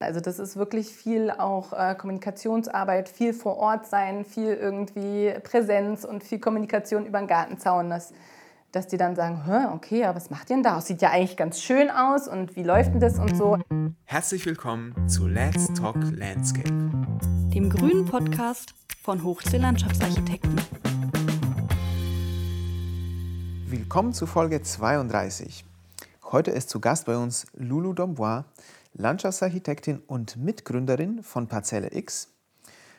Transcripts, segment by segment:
Also das ist wirklich viel auch äh, Kommunikationsarbeit, viel vor Ort sein, viel irgendwie Präsenz und viel Kommunikation über den Gartenzaun. Das, dass die dann sagen, okay, aber was macht ihr denn da? Sieht ja eigentlich ganz schön aus und wie läuft denn das und so. Herzlich willkommen zu Let's Talk Landscape, dem grünen Podcast von Hochsee Landschaftsarchitekten. Willkommen zu Folge 32. Heute ist zu Gast bei uns Lulu Dombois, Landschaftsarchitektin und Mitgründerin von Parzelle X,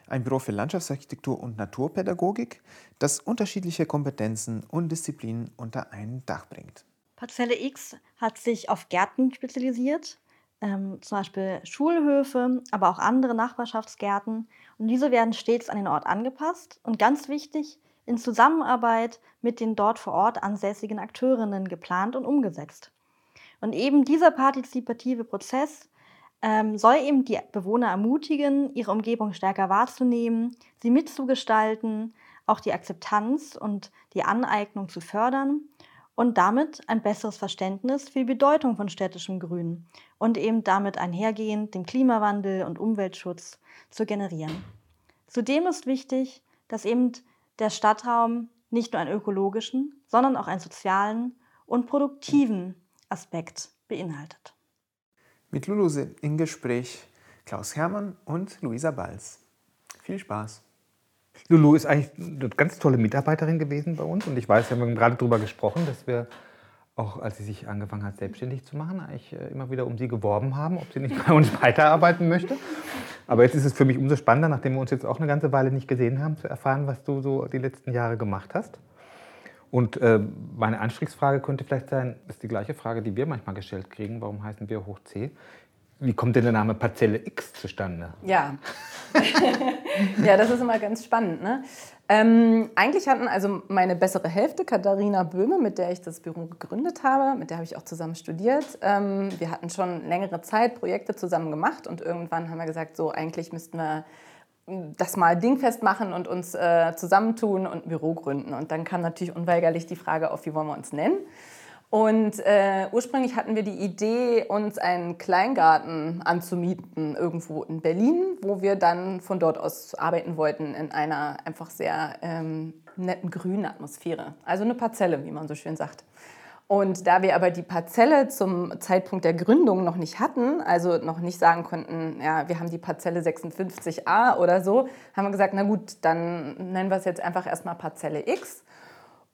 ein Büro für Landschaftsarchitektur und Naturpädagogik, das unterschiedliche Kompetenzen und Disziplinen unter ein Dach bringt. Parzelle X hat sich auf Gärten spezialisiert, ähm, zum Beispiel Schulhöfe, aber auch andere Nachbarschaftsgärten. Und diese werden stets an den Ort angepasst und ganz wichtig, in Zusammenarbeit mit den dort vor Ort ansässigen Akteurinnen geplant und umgesetzt. Und eben dieser partizipative Prozess ähm, soll eben die Bewohner ermutigen, ihre Umgebung stärker wahrzunehmen, sie mitzugestalten, auch die Akzeptanz und die Aneignung zu fördern und damit ein besseres Verständnis für die Bedeutung von städtischem Grün und eben damit einhergehend dem Klimawandel und Umweltschutz zu generieren. Zudem ist wichtig, dass eben der Stadtraum nicht nur einen ökologischen, sondern auch einen sozialen und produktiven Aspekt beinhaltet. Mit Lulu sind im Gespräch Klaus Hermann und Luisa Balz. Viel Spaß. Lulu ist eigentlich eine ganz tolle Mitarbeiterin gewesen bei uns und ich weiß, wir haben gerade darüber gesprochen, dass wir auch als sie sich angefangen hat, selbstständig zu machen, eigentlich äh, immer wieder um sie geworben haben, ob sie nicht bei uns weiterarbeiten möchte. Aber jetzt ist es für mich umso spannender, nachdem wir uns jetzt auch eine ganze Weile nicht gesehen haben, zu erfahren, was du so die letzten Jahre gemacht hast. Und äh, meine Anstiegsfrage könnte vielleicht sein, ist die gleiche Frage, die wir manchmal gestellt kriegen, warum heißen wir Hoch C? Wie kommt denn der Name Parzelle X zustande? Ja, ja das ist immer ganz spannend. Ne? Ähm, eigentlich hatten also meine bessere Hälfte, Katharina Böhme, mit der ich das Büro gegründet habe, mit der habe ich auch zusammen studiert. Ähm, wir hatten schon längere Zeit Projekte zusammen gemacht und irgendwann haben wir gesagt, so eigentlich müssten wir das mal dingfest machen und uns äh, zusammentun und ein Büro gründen. Und dann kam natürlich unweigerlich die Frage auf, wie wollen wir uns nennen. Und äh, ursprünglich hatten wir die Idee, uns einen Kleingarten anzumieten irgendwo in Berlin, wo wir dann von dort aus arbeiten wollten in einer einfach sehr ähm, netten grünen Atmosphäre. Also eine Parzelle, wie man so schön sagt. Und da wir aber die Parzelle zum Zeitpunkt der Gründung noch nicht hatten, also noch nicht sagen konnten, ja, wir haben die Parzelle 56a oder so, haben wir gesagt, na gut, dann nennen wir es jetzt einfach erstmal Parzelle X.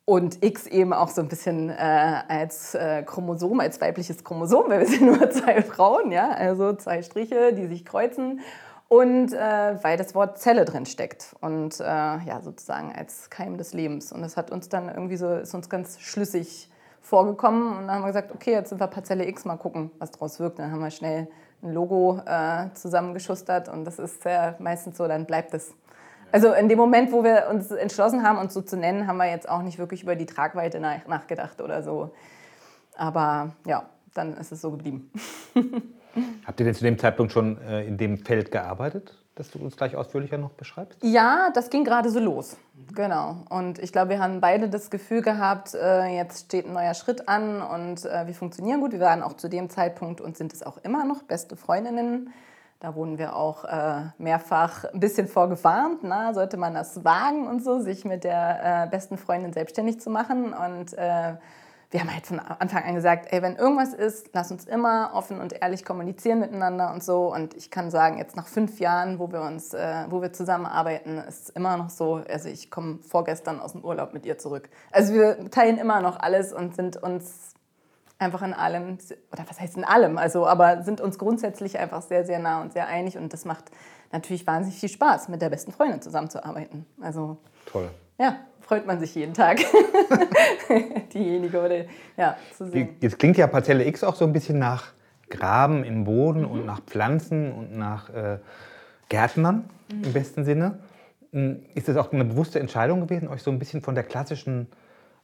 Und X eben auch so ein bisschen äh, als äh, Chromosom, als weibliches Chromosom, weil wir sind nur zwei Frauen, ja, also zwei Striche, die sich kreuzen. Und äh, weil das Wort Zelle drin steckt und äh, ja, sozusagen als Keim des Lebens. Und das hat uns dann irgendwie so, ist uns ganz schlüssig vorgekommen und dann haben wir gesagt, okay, jetzt sind wir Parzelle X, mal gucken, was daraus wirkt. Dann haben wir schnell ein Logo äh, zusammengeschustert und das ist ja meistens so, dann bleibt es. Also in dem Moment, wo wir uns entschlossen haben, uns so zu nennen, haben wir jetzt auch nicht wirklich über die Tragweite nachgedacht oder so. Aber ja, dann ist es so geblieben. Habt ihr denn zu dem Zeitpunkt schon äh, in dem Feld gearbeitet? Das du uns gleich ausführlicher noch beschreibst? Ja, das ging gerade so los. Genau. Und ich glaube, wir haben beide das Gefühl gehabt, äh, jetzt steht ein neuer Schritt an und äh, wir funktionieren gut. Wir waren auch zu dem Zeitpunkt und sind es auch immer noch beste Freundinnen. Da wurden wir auch äh, mehrfach ein bisschen vorgewarnt, na, sollte man das wagen und so, sich mit der besten Freundin selbstständig zu machen. Und wir haben halt von Anfang an gesagt, ey, wenn irgendwas ist, lass uns immer offen und ehrlich kommunizieren miteinander und so. Und ich kann sagen, jetzt nach fünf Jahren, wo wir uns, äh, wo wir zusammenarbeiten, ist es immer noch so. Also ich komme vorgestern aus dem Urlaub mit ihr zurück. Also wir teilen immer noch alles und sind uns einfach in allem, oder was heißt in allem, also aber sind uns grundsätzlich einfach sehr, sehr nah und sehr einig und das macht natürlich wahnsinnig viel Spaß, mit der besten Freundin zusammenzuarbeiten. Also toll. Ja freut man sich jeden Tag, diejenige oder ja, zu sehen. Jetzt klingt ja Parzelle X auch so ein bisschen nach Graben im Boden mhm. und nach Pflanzen und nach äh, Gärtnern mhm. im besten Sinne. Hm, ist das auch eine bewusste Entscheidung gewesen, euch so ein bisschen von der klassischen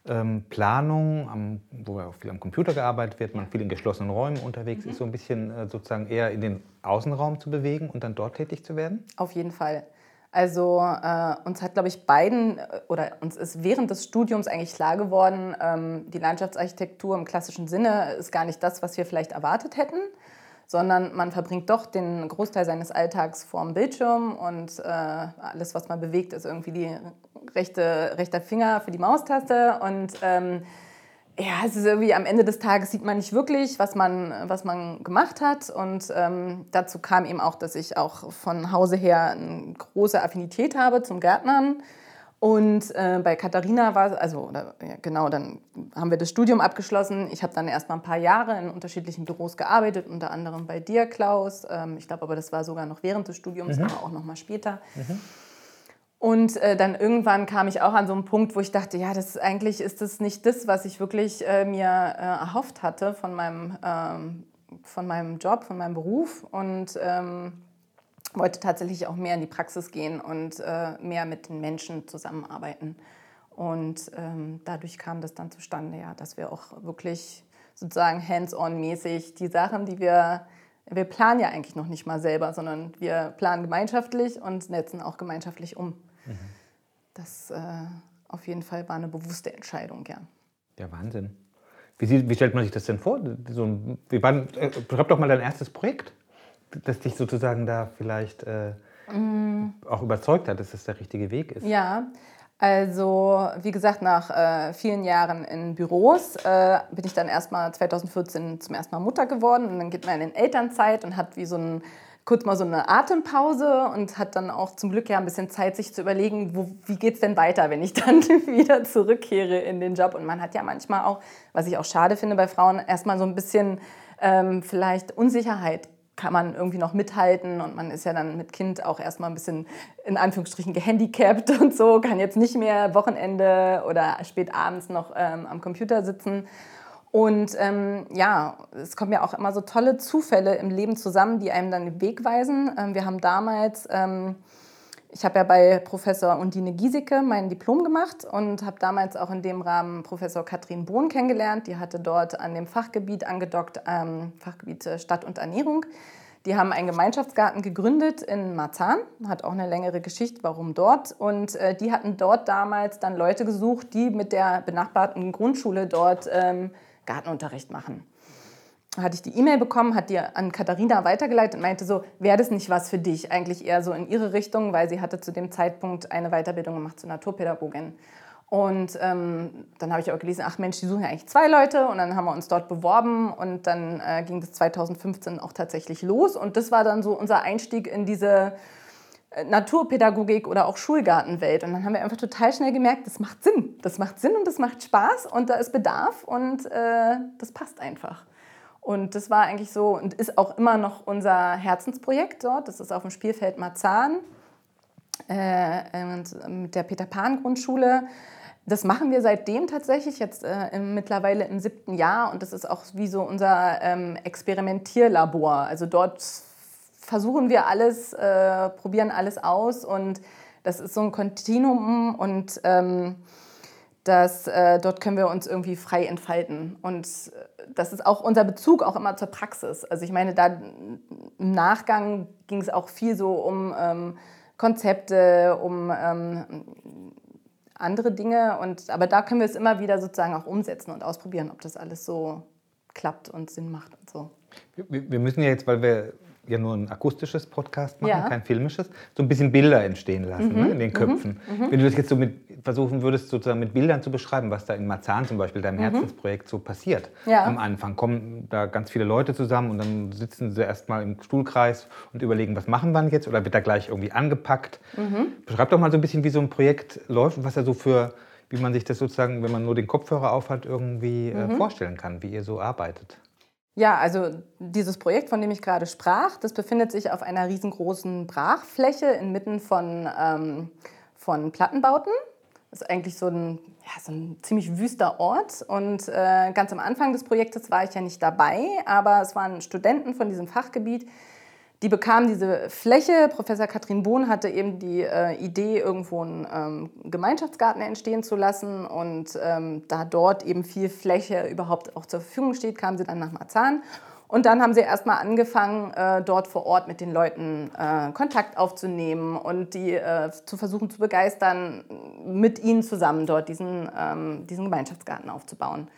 ähm, Planung, am, wo ja auch viel am Computer gearbeitet wird, man viel in geschlossenen Räumen unterwegs mhm. ist, so ein bisschen äh, sozusagen eher in den Außenraum zu bewegen und dann dort tätig zu werden? Auf jeden Fall. Also äh, uns hat, glaube ich, beiden äh, oder uns ist während des Studiums eigentlich klar geworden, ähm, die Landschaftsarchitektur im klassischen Sinne ist gar nicht das, was wir vielleicht erwartet hätten, sondern man verbringt doch den Großteil seines Alltags vorm Bildschirm und äh, alles, was man bewegt, ist irgendwie die rechte, rechter Finger für die Maustaste und ähm, ja, es ist irgendwie am Ende des Tages sieht man nicht wirklich, was man, was man gemacht hat. Und ähm, dazu kam eben auch, dass ich auch von Hause her eine große Affinität habe zum Gärtnern. Und äh, bei Katharina war also oder, ja, genau, dann haben wir das Studium abgeschlossen. Ich habe dann erst mal ein paar Jahre in unterschiedlichen Büros gearbeitet, unter anderem bei dir, Klaus. Ähm, ich glaube aber, das war sogar noch während des Studiums, mhm. aber auch noch mal später. Mhm. Und äh, dann irgendwann kam ich auch an so einen Punkt, wo ich dachte, ja, das eigentlich ist das nicht das, was ich wirklich äh, mir äh, erhofft hatte von meinem, ähm, von meinem Job, von meinem Beruf. Und ähm, wollte tatsächlich auch mehr in die Praxis gehen und äh, mehr mit den Menschen zusammenarbeiten. Und ähm, dadurch kam das dann zustande, ja, dass wir auch wirklich sozusagen hands-on-mäßig die Sachen, die wir, wir planen ja eigentlich noch nicht mal selber, sondern wir planen gemeinschaftlich und netzen auch gemeinschaftlich um. Mhm. Das äh, auf jeden Fall war eine bewusste Entscheidung, ja. Ja, Wahnsinn. Wie, wie stellt man sich das denn vor? So, wie war, äh, beschreib doch mal dein erstes Projekt das dich sozusagen da vielleicht äh, mm. auch überzeugt hat, dass das der richtige Weg ist? Ja, also wie gesagt, nach äh, vielen Jahren in Büros äh, bin ich dann erstmal 2014 zum ersten Mal Mutter geworden und dann geht man in Elternzeit und hat wie so ein kurz mal so eine Atempause und hat dann auch zum Glück ja ein bisschen Zeit, sich zu überlegen, wo, wie geht es denn weiter, wenn ich dann wieder zurückkehre in den Job. Und man hat ja manchmal auch, was ich auch schade finde bei Frauen, erstmal so ein bisschen ähm, vielleicht Unsicherheit kann man irgendwie noch mithalten und man ist ja dann mit Kind auch erstmal ein bisschen in Anführungsstrichen gehandicapt und so, kann jetzt nicht mehr Wochenende oder spät abends noch ähm, am Computer sitzen. Und ähm, ja, es kommen ja auch immer so tolle Zufälle im Leben zusammen, die einem dann den Weg weisen. Ähm, wir haben damals ähm, ich habe ja bei Professor Undine Giesecke mein Diplom gemacht und habe damals auch in dem Rahmen Professor Katrin Bohn kennengelernt. Die hatte dort an dem Fachgebiet angedockt, ähm, Fachgebiet äh, Stadt und Ernährung. Die haben einen Gemeinschaftsgarten gegründet in Marzahn, hat auch eine längere Geschichte, warum dort. Und äh, die hatten dort damals dann Leute gesucht, die mit der benachbarten Grundschule dort ähm, Gartenunterricht machen hatte ich die E-Mail bekommen, hat die an Katharina weitergeleitet und meinte so, wäre das nicht was für dich? Eigentlich eher so in ihre Richtung, weil sie hatte zu dem Zeitpunkt eine Weiterbildung gemacht zur Naturpädagogin. Und ähm, dann habe ich auch gelesen, ach Mensch, die suchen ja eigentlich zwei Leute. Und dann haben wir uns dort beworben und dann äh, ging das 2015 auch tatsächlich los. Und das war dann so unser Einstieg in diese Naturpädagogik oder auch Schulgartenwelt. Und dann haben wir einfach total schnell gemerkt, das macht Sinn. Das macht Sinn und das macht Spaß und da ist Bedarf und äh, das passt einfach. Und das war eigentlich so und ist auch immer noch unser Herzensprojekt dort. Das ist auf dem Spielfeld Marzahn äh, mit der Peter Pan Grundschule. Das machen wir seitdem tatsächlich, jetzt äh, mittlerweile im siebten Jahr. Und das ist auch wie so unser ähm, Experimentierlabor. Also dort versuchen wir alles, äh, probieren alles aus. Und das ist so ein Kontinuum. Und ähm, das, äh, dort können wir uns irgendwie frei entfalten. Und äh, das ist auch unser Bezug auch immer zur Praxis. Also ich meine, da im Nachgang ging es auch viel so um ähm, Konzepte, um ähm, andere Dinge. Und, aber da können wir es immer wieder sozusagen auch umsetzen und ausprobieren, ob das alles so klappt und Sinn macht und so. Wir, wir müssen ja jetzt, weil wir ja nur ein akustisches Podcast machen, ja. kein filmisches, so ein bisschen Bilder entstehen lassen mhm. ne, in den Köpfen. Mhm. mhm. Wenn du das jetzt so mit, versuchen würdest, sozusagen mit Bildern zu beschreiben, was da in Marzahn zum Beispiel, deinem mhm. Herzensprojekt, so passiert. Ja. Am Anfang kommen da ganz viele Leute zusammen und dann sitzen sie erstmal im Stuhlkreis und überlegen, was machen wir jetzt oder wird da gleich irgendwie angepackt. Mhm. Beschreib doch mal so ein bisschen, wie so ein Projekt läuft und was da so für wie man sich das sozusagen, wenn man nur den Kopfhörer aufhat, irgendwie äh, mhm. vorstellen kann, wie ihr so arbeitet. Ja, also dieses Projekt, von dem ich gerade sprach, das befindet sich auf einer riesengroßen Brachfläche inmitten von, ähm, von Plattenbauten. Das ist eigentlich so ein, ja, so ein ziemlich wüster Ort. Und äh, ganz am Anfang des Projektes war ich ja nicht dabei, aber es waren Studenten von diesem Fachgebiet, die bekamen diese Fläche. Professor Katrin Bohn hatte eben die äh, Idee, irgendwo einen ähm, Gemeinschaftsgarten entstehen zu lassen. Und ähm, da dort eben viel Fläche überhaupt auch zur Verfügung steht, kamen sie dann nach Marzahn. Und dann haben sie erstmal angefangen, äh, dort vor Ort mit den Leuten äh, Kontakt aufzunehmen und die äh, zu versuchen zu begeistern, mit ihnen zusammen dort diesen, ähm, diesen Gemeinschaftsgarten aufzubauen.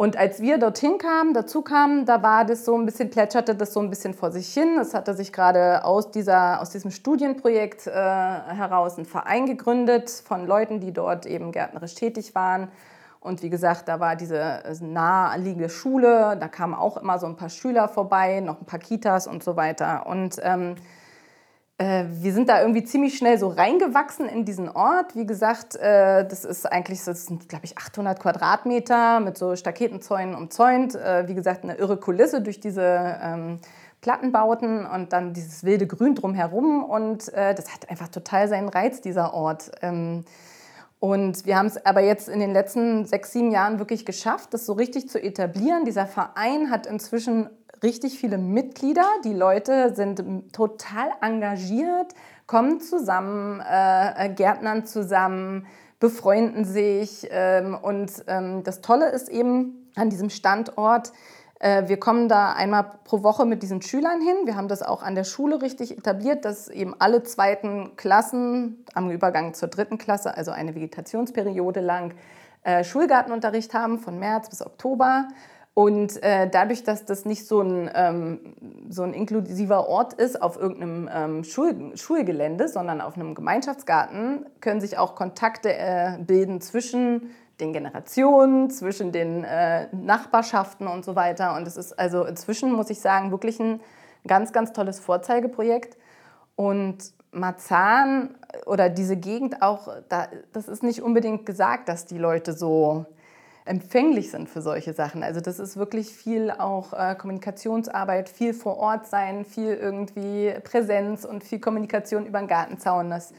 Und als wir dorthin kamen, dazu kamen, da war das so ein bisschen, plätscherte das so ein bisschen vor sich hin. Es hatte sich gerade aus, dieser, aus diesem Studienprojekt äh, heraus ein Verein gegründet von Leuten, die dort eben gärtnerisch tätig waren. Und wie gesagt, da war diese naheliegende Schule, da kamen auch immer so ein paar Schüler vorbei, noch ein paar Kitas und so weiter. Und ähm, äh, wir sind da irgendwie ziemlich schnell so reingewachsen in diesen Ort. Wie gesagt, äh, das ist eigentlich, das sind, glaube ich, 800 Quadratmeter mit so Staketenzäunen umzäunt. Äh, wie gesagt, eine irre Kulisse durch diese ähm, Plattenbauten und dann dieses wilde Grün drumherum. Und äh, das hat einfach total seinen Reiz, dieser Ort. Ähm, und wir haben es aber jetzt in den letzten sechs, sieben Jahren wirklich geschafft, das so richtig zu etablieren. Dieser Verein hat inzwischen richtig viele Mitglieder. Die Leute sind total engagiert, kommen zusammen, äh, äh, gärtnern zusammen, befreunden sich. Ähm, und ähm, das Tolle ist eben an diesem Standort, äh, wir kommen da einmal pro Woche mit diesen Schülern hin. Wir haben das auch an der Schule richtig etabliert, dass eben alle zweiten Klassen am Übergang zur dritten Klasse, also eine Vegetationsperiode lang, äh, Schulgartenunterricht haben von März bis Oktober. Und äh, dadurch, dass das nicht so ein, ähm, so ein inklusiver Ort ist auf irgendeinem ähm, Schul Schulgelände, sondern auf einem Gemeinschaftsgarten, können sich auch Kontakte äh, bilden zwischen den Generationen, zwischen den äh, Nachbarschaften und so weiter. Und es ist also inzwischen, muss ich sagen, wirklich ein ganz, ganz tolles Vorzeigeprojekt. Und Marzahn oder diese Gegend auch, da, das ist nicht unbedingt gesagt, dass die Leute so empfänglich sind für solche Sachen. Also das ist wirklich viel auch äh, Kommunikationsarbeit, viel vor Ort sein, viel irgendwie Präsenz und viel Kommunikation über den Gartenzaun. Das,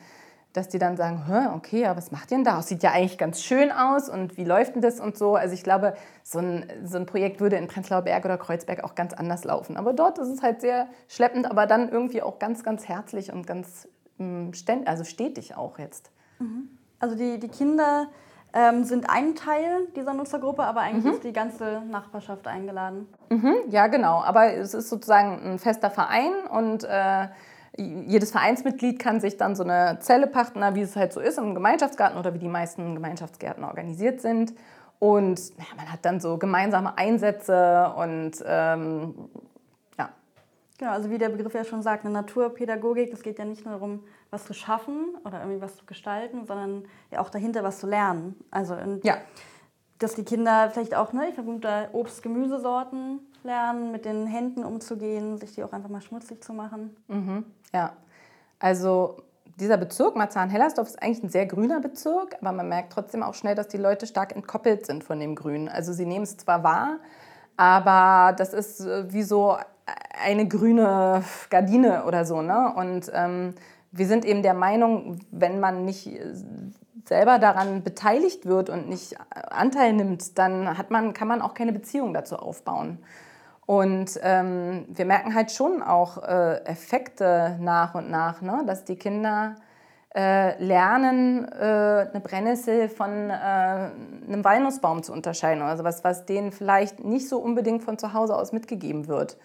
dass die dann sagen, okay, aber was macht ihr denn da? Sieht ja eigentlich ganz schön aus und wie läuft denn das und so. Also ich glaube, so ein, so ein Projekt würde in Prenzlauer Berg oder Kreuzberg auch ganz anders laufen. Aber dort ist es halt sehr schleppend, aber dann irgendwie auch ganz, ganz herzlich und ganz ähm, also stetig auch jetzt. Mhm. Also die, die Kinder ähm, sind ein Teil dieser Nutzergruppe, aber eigentlich mhm. ist die ganze Nachbarschaft eingeladen. Mhm, ja, genau. Aber es ist sozusagen ein fester Verein und äh, jedes Vereinsmitglied kann sich dann so eine Zelle pachten, wie es halt so ist im Gemeinschaftsgarten oder wie die meisten Gemeinschaftsgärten organisiert sind. Und ja, man hat dann so gemeinsame Einsätze und ähm. Genau, also wie der Begriff ja schon sagt, eine Naturpädagogik, das geht ja nicht nur darum, was zu schaffen oder irgendwie was zu gestalten, sondern ja auch dahinter was zu lernen. Also ja. dass die Kinder vielleicht auch, ne, ich vermute, Obst, Gemüsesorten lernen, mit den Händen umzugehen, sich die auch einfach mal schmutzig zu machen. Mhm. Ja, also dieser Bezirk Marzahn-Hellersdorf ist eigentlich ein sehr grüner Bezirk, aber man merkt trotzdem auch schnell, dass die Leute stark entkoppelt sind von dem Grün. Also sie nehmen es zwar wahr, aber das ist äh, wie so eine grüne Gardine oder so. Ne? Und ähm, wir sind eben der Meinung, wenn man nicht äh, selber daran beteiligt wird und nicht Anteil nimmt, dann hat man, kann man auch keine Beziehung dazu aufbauen. Und ähm, wir merken halt schon auch äh, Effekte nach und nach, ne? dass die Kinder äh, lernen, äh, eine Brennnessel von äh, einem Walnussbaum zu unterscheiden. Also was, was denen vielleicht nicht so unbedingt von zu Hause aus mitgegeben wird.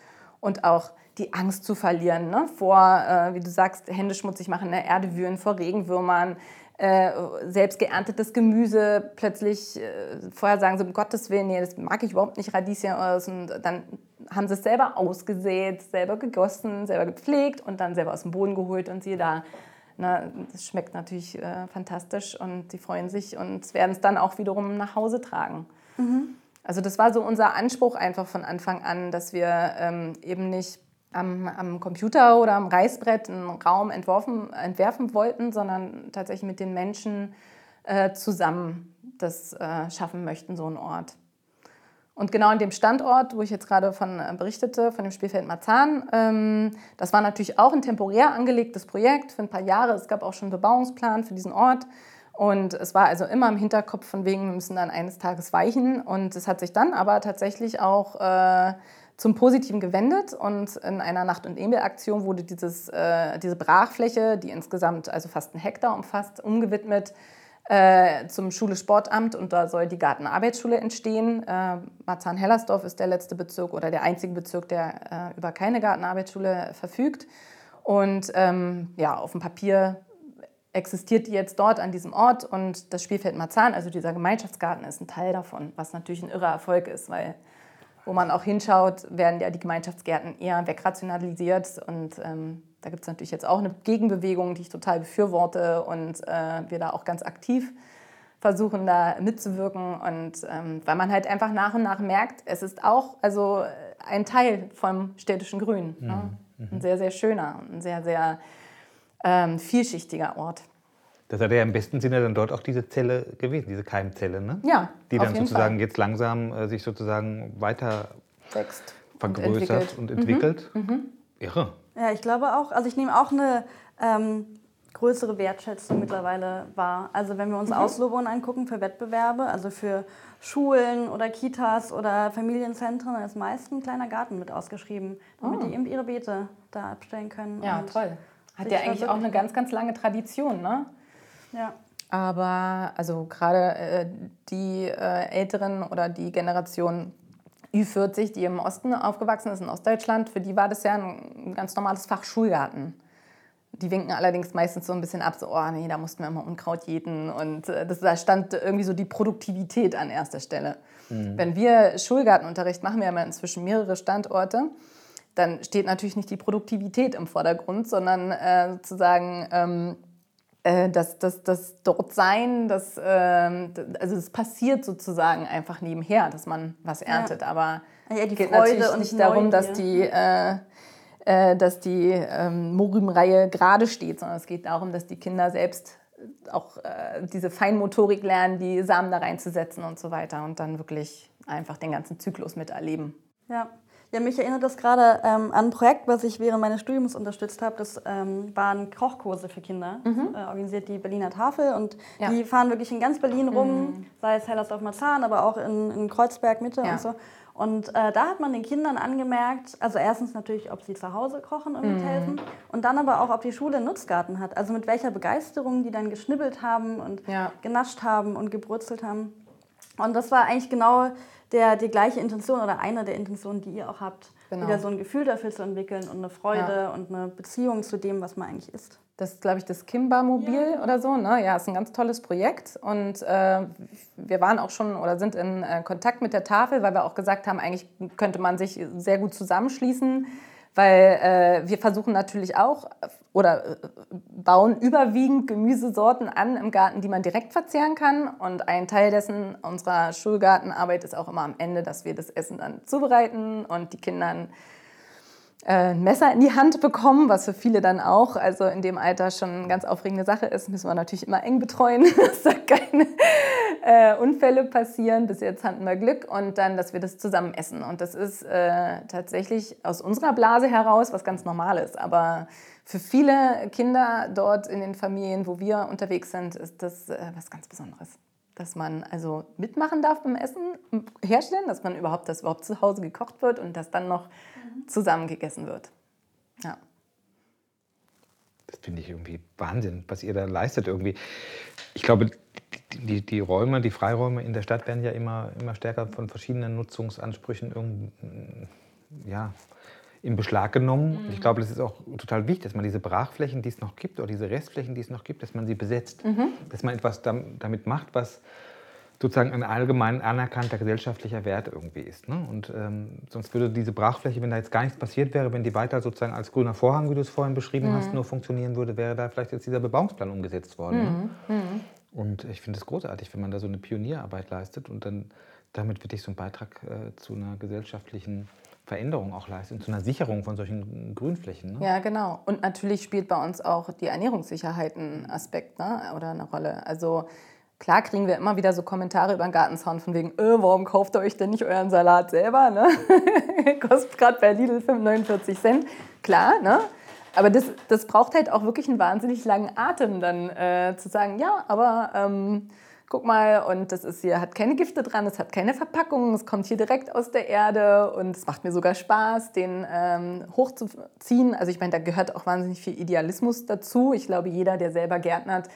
Und auch die Angst zu verlieren ne? vor, äh, wie du sagst, Hände schmutzig machen, in der Erde wühlen, vor Regenwürmern, äh, selbst geerntetes Gemüse plötzlich äh, vorher sagen sie, um Gottes Willen, nee, das mag ich überhaupt nicht, Radieschen oder so. Und dann haben sie es selber ausgesät, selber gegossen, selber gepflegt und dann selber aus dem Boden geholt und sie da. Na, das schmeckt natürlich äh, fantastisch und sie freuen sich und werden es dann auch wiederum nach Hause tragen. Mhm. Also das war so unser Anspruch einfach von Anfang an, dass wir ähm, eben nicht am, am, Computer oder am Reißbrett einen Raum entworfen, entwerfen wollten, sondern tatsächlich mit den Menschen äh, zusammen das äh, schaffen möchten, so einen Ort. Und genau an dem Standort, wo ich jetzt gerade von äh, berichtete, von dem Spielfeld Marzahn, ähm, das war natürlich auch ein temporär angelegtes Projekt für ein paar Jahre. Es gab auch schon einen Bebauungsplan für diesen Ort. Und es war also immer im Hinterkopf von wegen, wir müssen dann eines Tages weichen. Und es hat sich dann aber tatsächlich auch äh, zum Positiven gewendet und in einer Nacht- und Nebel-Aktion wurde dieses, äh, diese Brachfläche, die insgesamt also fast einen Hektar umfasst, umgewidmet äh, zum Schule-Sportamt und da soll die Gartenarbeitsschule entstehen. Äh, Marzahn-Hellersdorf ist der letzte Bezirk oder der einzige Bezirk, der äh, über keine Gartenarbeitsschule verfügt. Und ähm, ja, auf dem Papier existiert die jetzt dort an diesem Ort und das Spielfeld Marzahn, also dieser Gemeinschaftsgarten, ist ein Teil davon, was natürlich ein irrer Erfolg ist, weil wo man auch hinschaut, werden ja die Gemeinschaftsgärten eher wegrationalisiert und ähm, da gibt es natürlich jetzt auch eine Gegenbewegung, die ich total befürworte und äh, wir da auch ganz aktiv versuchen, da mitzuwirken. Und ähm, weil man halt einfach nach und nach merkt, es ist auch also ein Teil vom städtischen Grün. Mhm. Ne? Mhm. Ein sehr, sehr schöner, ein sehr, sehr ähm, vielschichtiger Ort. Das hat ja im besten Sinne dann dort auch diese Zelle gewesen, diese Keimzelle, ne? Ja. Die dann sozusagen Fall. jetzt langsam äh, sich sozusagen weiter wächst, vergrößert und entwickelt. Und entwickelt. Mhm. Mhm. Irre. Ja, ich glaube auch. Also ich nehme auch eine ähm, größere Wertschätzung mittlerweile wahr. Also wenn wir uns mhm. Auslobungen angucken für Wettbewerbe, also für Schulen oder Kitas oder Familienzentren, da ist meist ein kleiner Garten mit ausgeschrieben, damit oh. die eben ihre Beete da abstellen können. Ja, toll. Hat ja eigentlich auch eine ganz, ganz lange Tradition, ne? Ja. Aber also gerade äh, die äh, Älteren oder die Generation Ü40, die im Osten aufgewachsen ist, in Ostdeutschland, für die war das ja ein ganz normales Fach Schulgarten. Die winken allerdings meistens so ein bisschen ab, so, oh nee, da mussten wir immer Unkraut jäten. Und äh, das, da stand irgendwie so die Produktivität an erster Stelle. Mhm. Wenn wir Schulgartenunterricht machen, wir haben ja inzwischen mehrere Standorte, dann steht natürlich nicht die Produktivität im Vordergrund, sondern äh, sozusagen ähm, äh, das, das, das Dortsein, das, äh, also es passiert sozusagen einfach nebenher, dass man was erntet. Ja. Aber ja, die geht Freude natürlich nicht darum, dass die, äh, äh, dass die ähm, Morim-Reihe gerade steht, sondern es geht darum, dass die Kinder selbst auch äh, diese Feinmotorik lernen, die Samen da reinzusetzen und so weiter und dann wirklich einfach den ganzen Zyklus miterleben. Ja, ja, mich erinnert das gerade ähm, an ein Projekt, was ich während meines Studiums unterstützt habe. Das ähm, waren Kochkurse für Kinder. Mhm. Äh, organisiert die Berliner Tafel und ja. die fahren wirklich in ganz Berlin rum, mhm. sei es Hellersdorf-Marzahn, aber auch in, in Kreuzberg Mitte ja. und so. Und äh, da hat man den Kindern angemerkt, also erstens natürlich, ob sie zu Hause kochen und mithelfen mhm. und dann aber auch, ob die Schule einen Nutzgarten hat. Also mit welcher Begeisterung die dann geschnibbelt haben und ja. genascht haben und gebrutzelt haben. Und das war eigentlich genau der, die gleiche Intention oder eine der Intentionen, die ihr auch habt, genau. wieder so ein Gefühl dafür zu entwickeln und eine Freude ja. und eine Beziehung zu dem, was man eigentlich ist. Das ist, glaube ich, das Kimba-Mobil ja. Oder so. Ne? Ja, ist ein ganz tolles Projekt. Und äh, wir waren auch schon oder sind in äh, Kontakt mit der Tafel, weil wir auch gesagt haben, eigentlich könnte man sich sehr gut zusammenschließen weil äh, wir versuchen natürlich auch oder äh, bauen überwiegend Gemüsesorten an im Garten, die man direkt verzehren kann. Und ein Teil dessen unserer Schulgartenarbeit ist auch immer am Ende, dass wir das Essen dann zubereiten und die Kinder äh, ein Messer in die Hand bekommen, was für viele dann auch, also in dem Alter schon eine ganz aufregende Sache ist, müssen wir natürlich immer eng betreuen, dass da keine äh, Unfälle passieren. Bis jetzt hatten wir Glück und dann, dass wir das zusammen essen. Und das ist äh, tatsächlich aus unserer Blase heraus was ganz Normales. Aber für viele Kinder dort in den Familien, wo wir unterwegs sind, ist das äh, was ganz Besonderes dass man also mitmachen darf beim Essen herstellen, dass man überhaupt, dass überhaupt zu Hause gekocht wird und dass dann noch mhm. zusammen gegessen wird. Ja. Das finde ich irgendwie Wahnsinn, was ihr da leistet irgendwie. Ich glaube, die, die, Räume, die Freiräume in der Stadt werden ja immer, immer stärker von verschiedenen Nutzungsansprüchen ja, in Beschlag genommen. Mhm. Ich glaube, das ist auch total wichtig, dass man diese Brachflächen, die es noch gibt, oder diese Restflächen, die es noch gibt, dass man sie besetzt. Mhm. Dass man etwas damit macht, was sozusagen ein allgemein anerkannter gesellschaftlicher Wert irgendwie ist. Ne? Und ähm, sonst würde diese Brachfläche, wenn da jetzt gar nichts passiert wäre, wenn die weiter sozusagen als grüner Vorhang, wie du es vorhin beschrieben mhm. hast, nur funktionieren würde, wäre da vielleicht jetzt dieser Bebauungsplan umgesetzt worden. Ne? Mhm. Mhm. Und ich finde es großartig, wenn man da so eine Pionierarbeit leistet und dann damit wirklich so einen Beitrag äh, zu einer gesellschaftlichen Veränderung auch leistet, zu einer Sicherung von solchen Grünflächen. Ne? Ja, genau. Und natürlich spielt bei uns auch die Ernährungssicherheit ein Aspekt ne? oder eine Rolle. Also klar kriegen wir immer wieder so Kommentare über den Gartenzaun von wegen, äh, warum kauft ihr euch denn nicht euren Salat selber? Ne? Kostet gerade bei Lidl 49 Cent. Klar, ne? Aber das, das braucht halt auch wirklich einen wahnsinnig langen Atem, dann äh, zu sagen, ja, aber ähm, guck mal, und das ist hier, hat keine Gifte dran, es hat keine Verpackung, es kommt hier direkt aus der Erde und es macht mir sogar Spaß, den ähm, hochzuziehen. Also ich meine, da gehört auch wahnsinnig viel Idealismus dazu. Ich glaube, jeder, der selber gärtnert,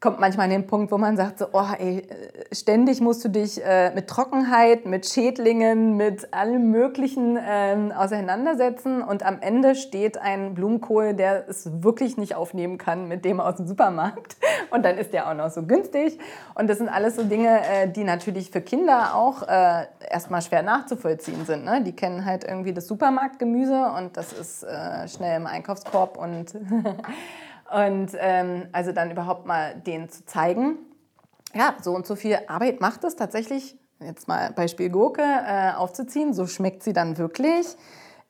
kommt manchmal an den Punkt, wo man sagt, so, oh, ey, ständig musst du dich äh, mit Trockenheit, mit Schädlingen, mit allem Möglichen ähm, auseinandersetzen und am Ende steht ein Blumenkohl, der es wirklich nicht aufnehmen kann mit dem aus dem Supermarkt und dann ist der auch noch so günstig und das sind alles so Dinge, äh, die natürlich für Kinder auch äh, erstmal schwer nachzuvollziehen sind. Ne? Die kennen halt irgendwie das Supermarktgemüse und das ist äh, schnell im Einkaufskorb und Und ähm, also dann überhaupt mal denen zu zeigen, ja, so und so viel Arbeit macht es tatsächlich, jetzt mal Beispiel Gurke, äh, aufzuziehen. So schmeckt sie dann wirklich.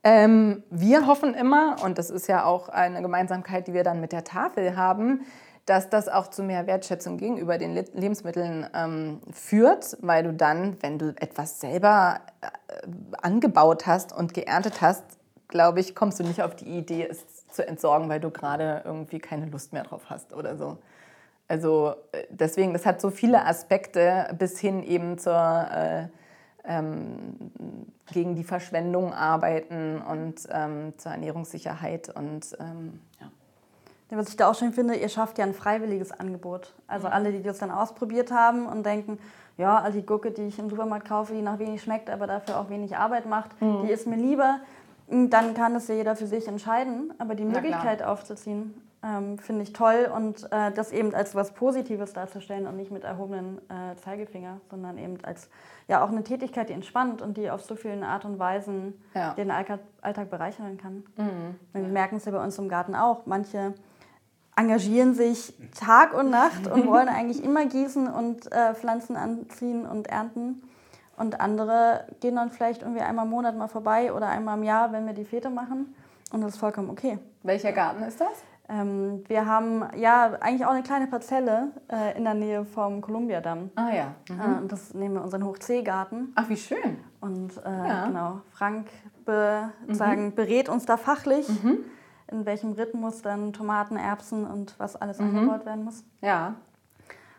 Ähm, wir hoffen immer, und das ist ja auch eine Gemeinsamkeit, die wir dann mit der Tafel haben, dass das auch zu mehr Wertschätzung gegenüber den Lebensmitteln ähm, führt, weil du dann, wenn du etwas selber äh, angebaut hast und geerntet hast, glaube ich, kommst du nicht auf die Idee, es zu entsorgen, weil du gerade irgendwie keine Lust mehr drauf hast oder so. Also äh, deswegen, das hat so viele Aspekte bis hin eben zur äh, ähm, gegen die Verschwendung arbeiten und ähm, zur Ernährungssicherheit und ähm, ja. Was ich da auch schön finde, ihr schafft ja ein freiwilliges Angebot. Also alle, die das dann ausprobiert haben und denken, ja, also die Gurke, die ich im Supermarkt kaufe, die nach wenig schmeckt, aber dafür auch wenig Arbeit macht, mhm. die ist mir lieber. Dann kann es ja jeder für sich entscheiden, aber die Möglichkeit aufzuziehen, ähm, finde ich toll und äh, das eben als was Positives darzustellen und nicht mit erhobenen äh, Zeigefinger, sondern eben als ja auch eine Tätigkeit, die entspannt und die auf so vielen Art und Weisen ja. den Alltag, Alltag bereichern kann. Mhm. Wir merken es ja bei uns im Garten auch. Manche engagieren sich Tag und Nacht und wollen eigentlich immer gießen und äh, Pflanzen anziehen und ernten. Und andere gehen dann vielleicht irgendwie einmal im Monat mal vorbei oder einmal im Jahr, wenn wir die Fete machen. Und das ist vollkommen okay. Welcher Garten ist das? Ähm, wir haben ja eigentlich auch eine kleine Parzelle äh, in der Nähe vom Kolumbiadamm. Ah ja. Mhm. Äh, das nehmen wir unseren Hochseegarten. Ach, wie schön. Und äh, ja. genau, Frank be mhm. sagen, berät uns da fachlich, mhm. in welchem Rhythmus dann Tomaten, Erbsen und was alles mhm. angebaut werden muss. Ja.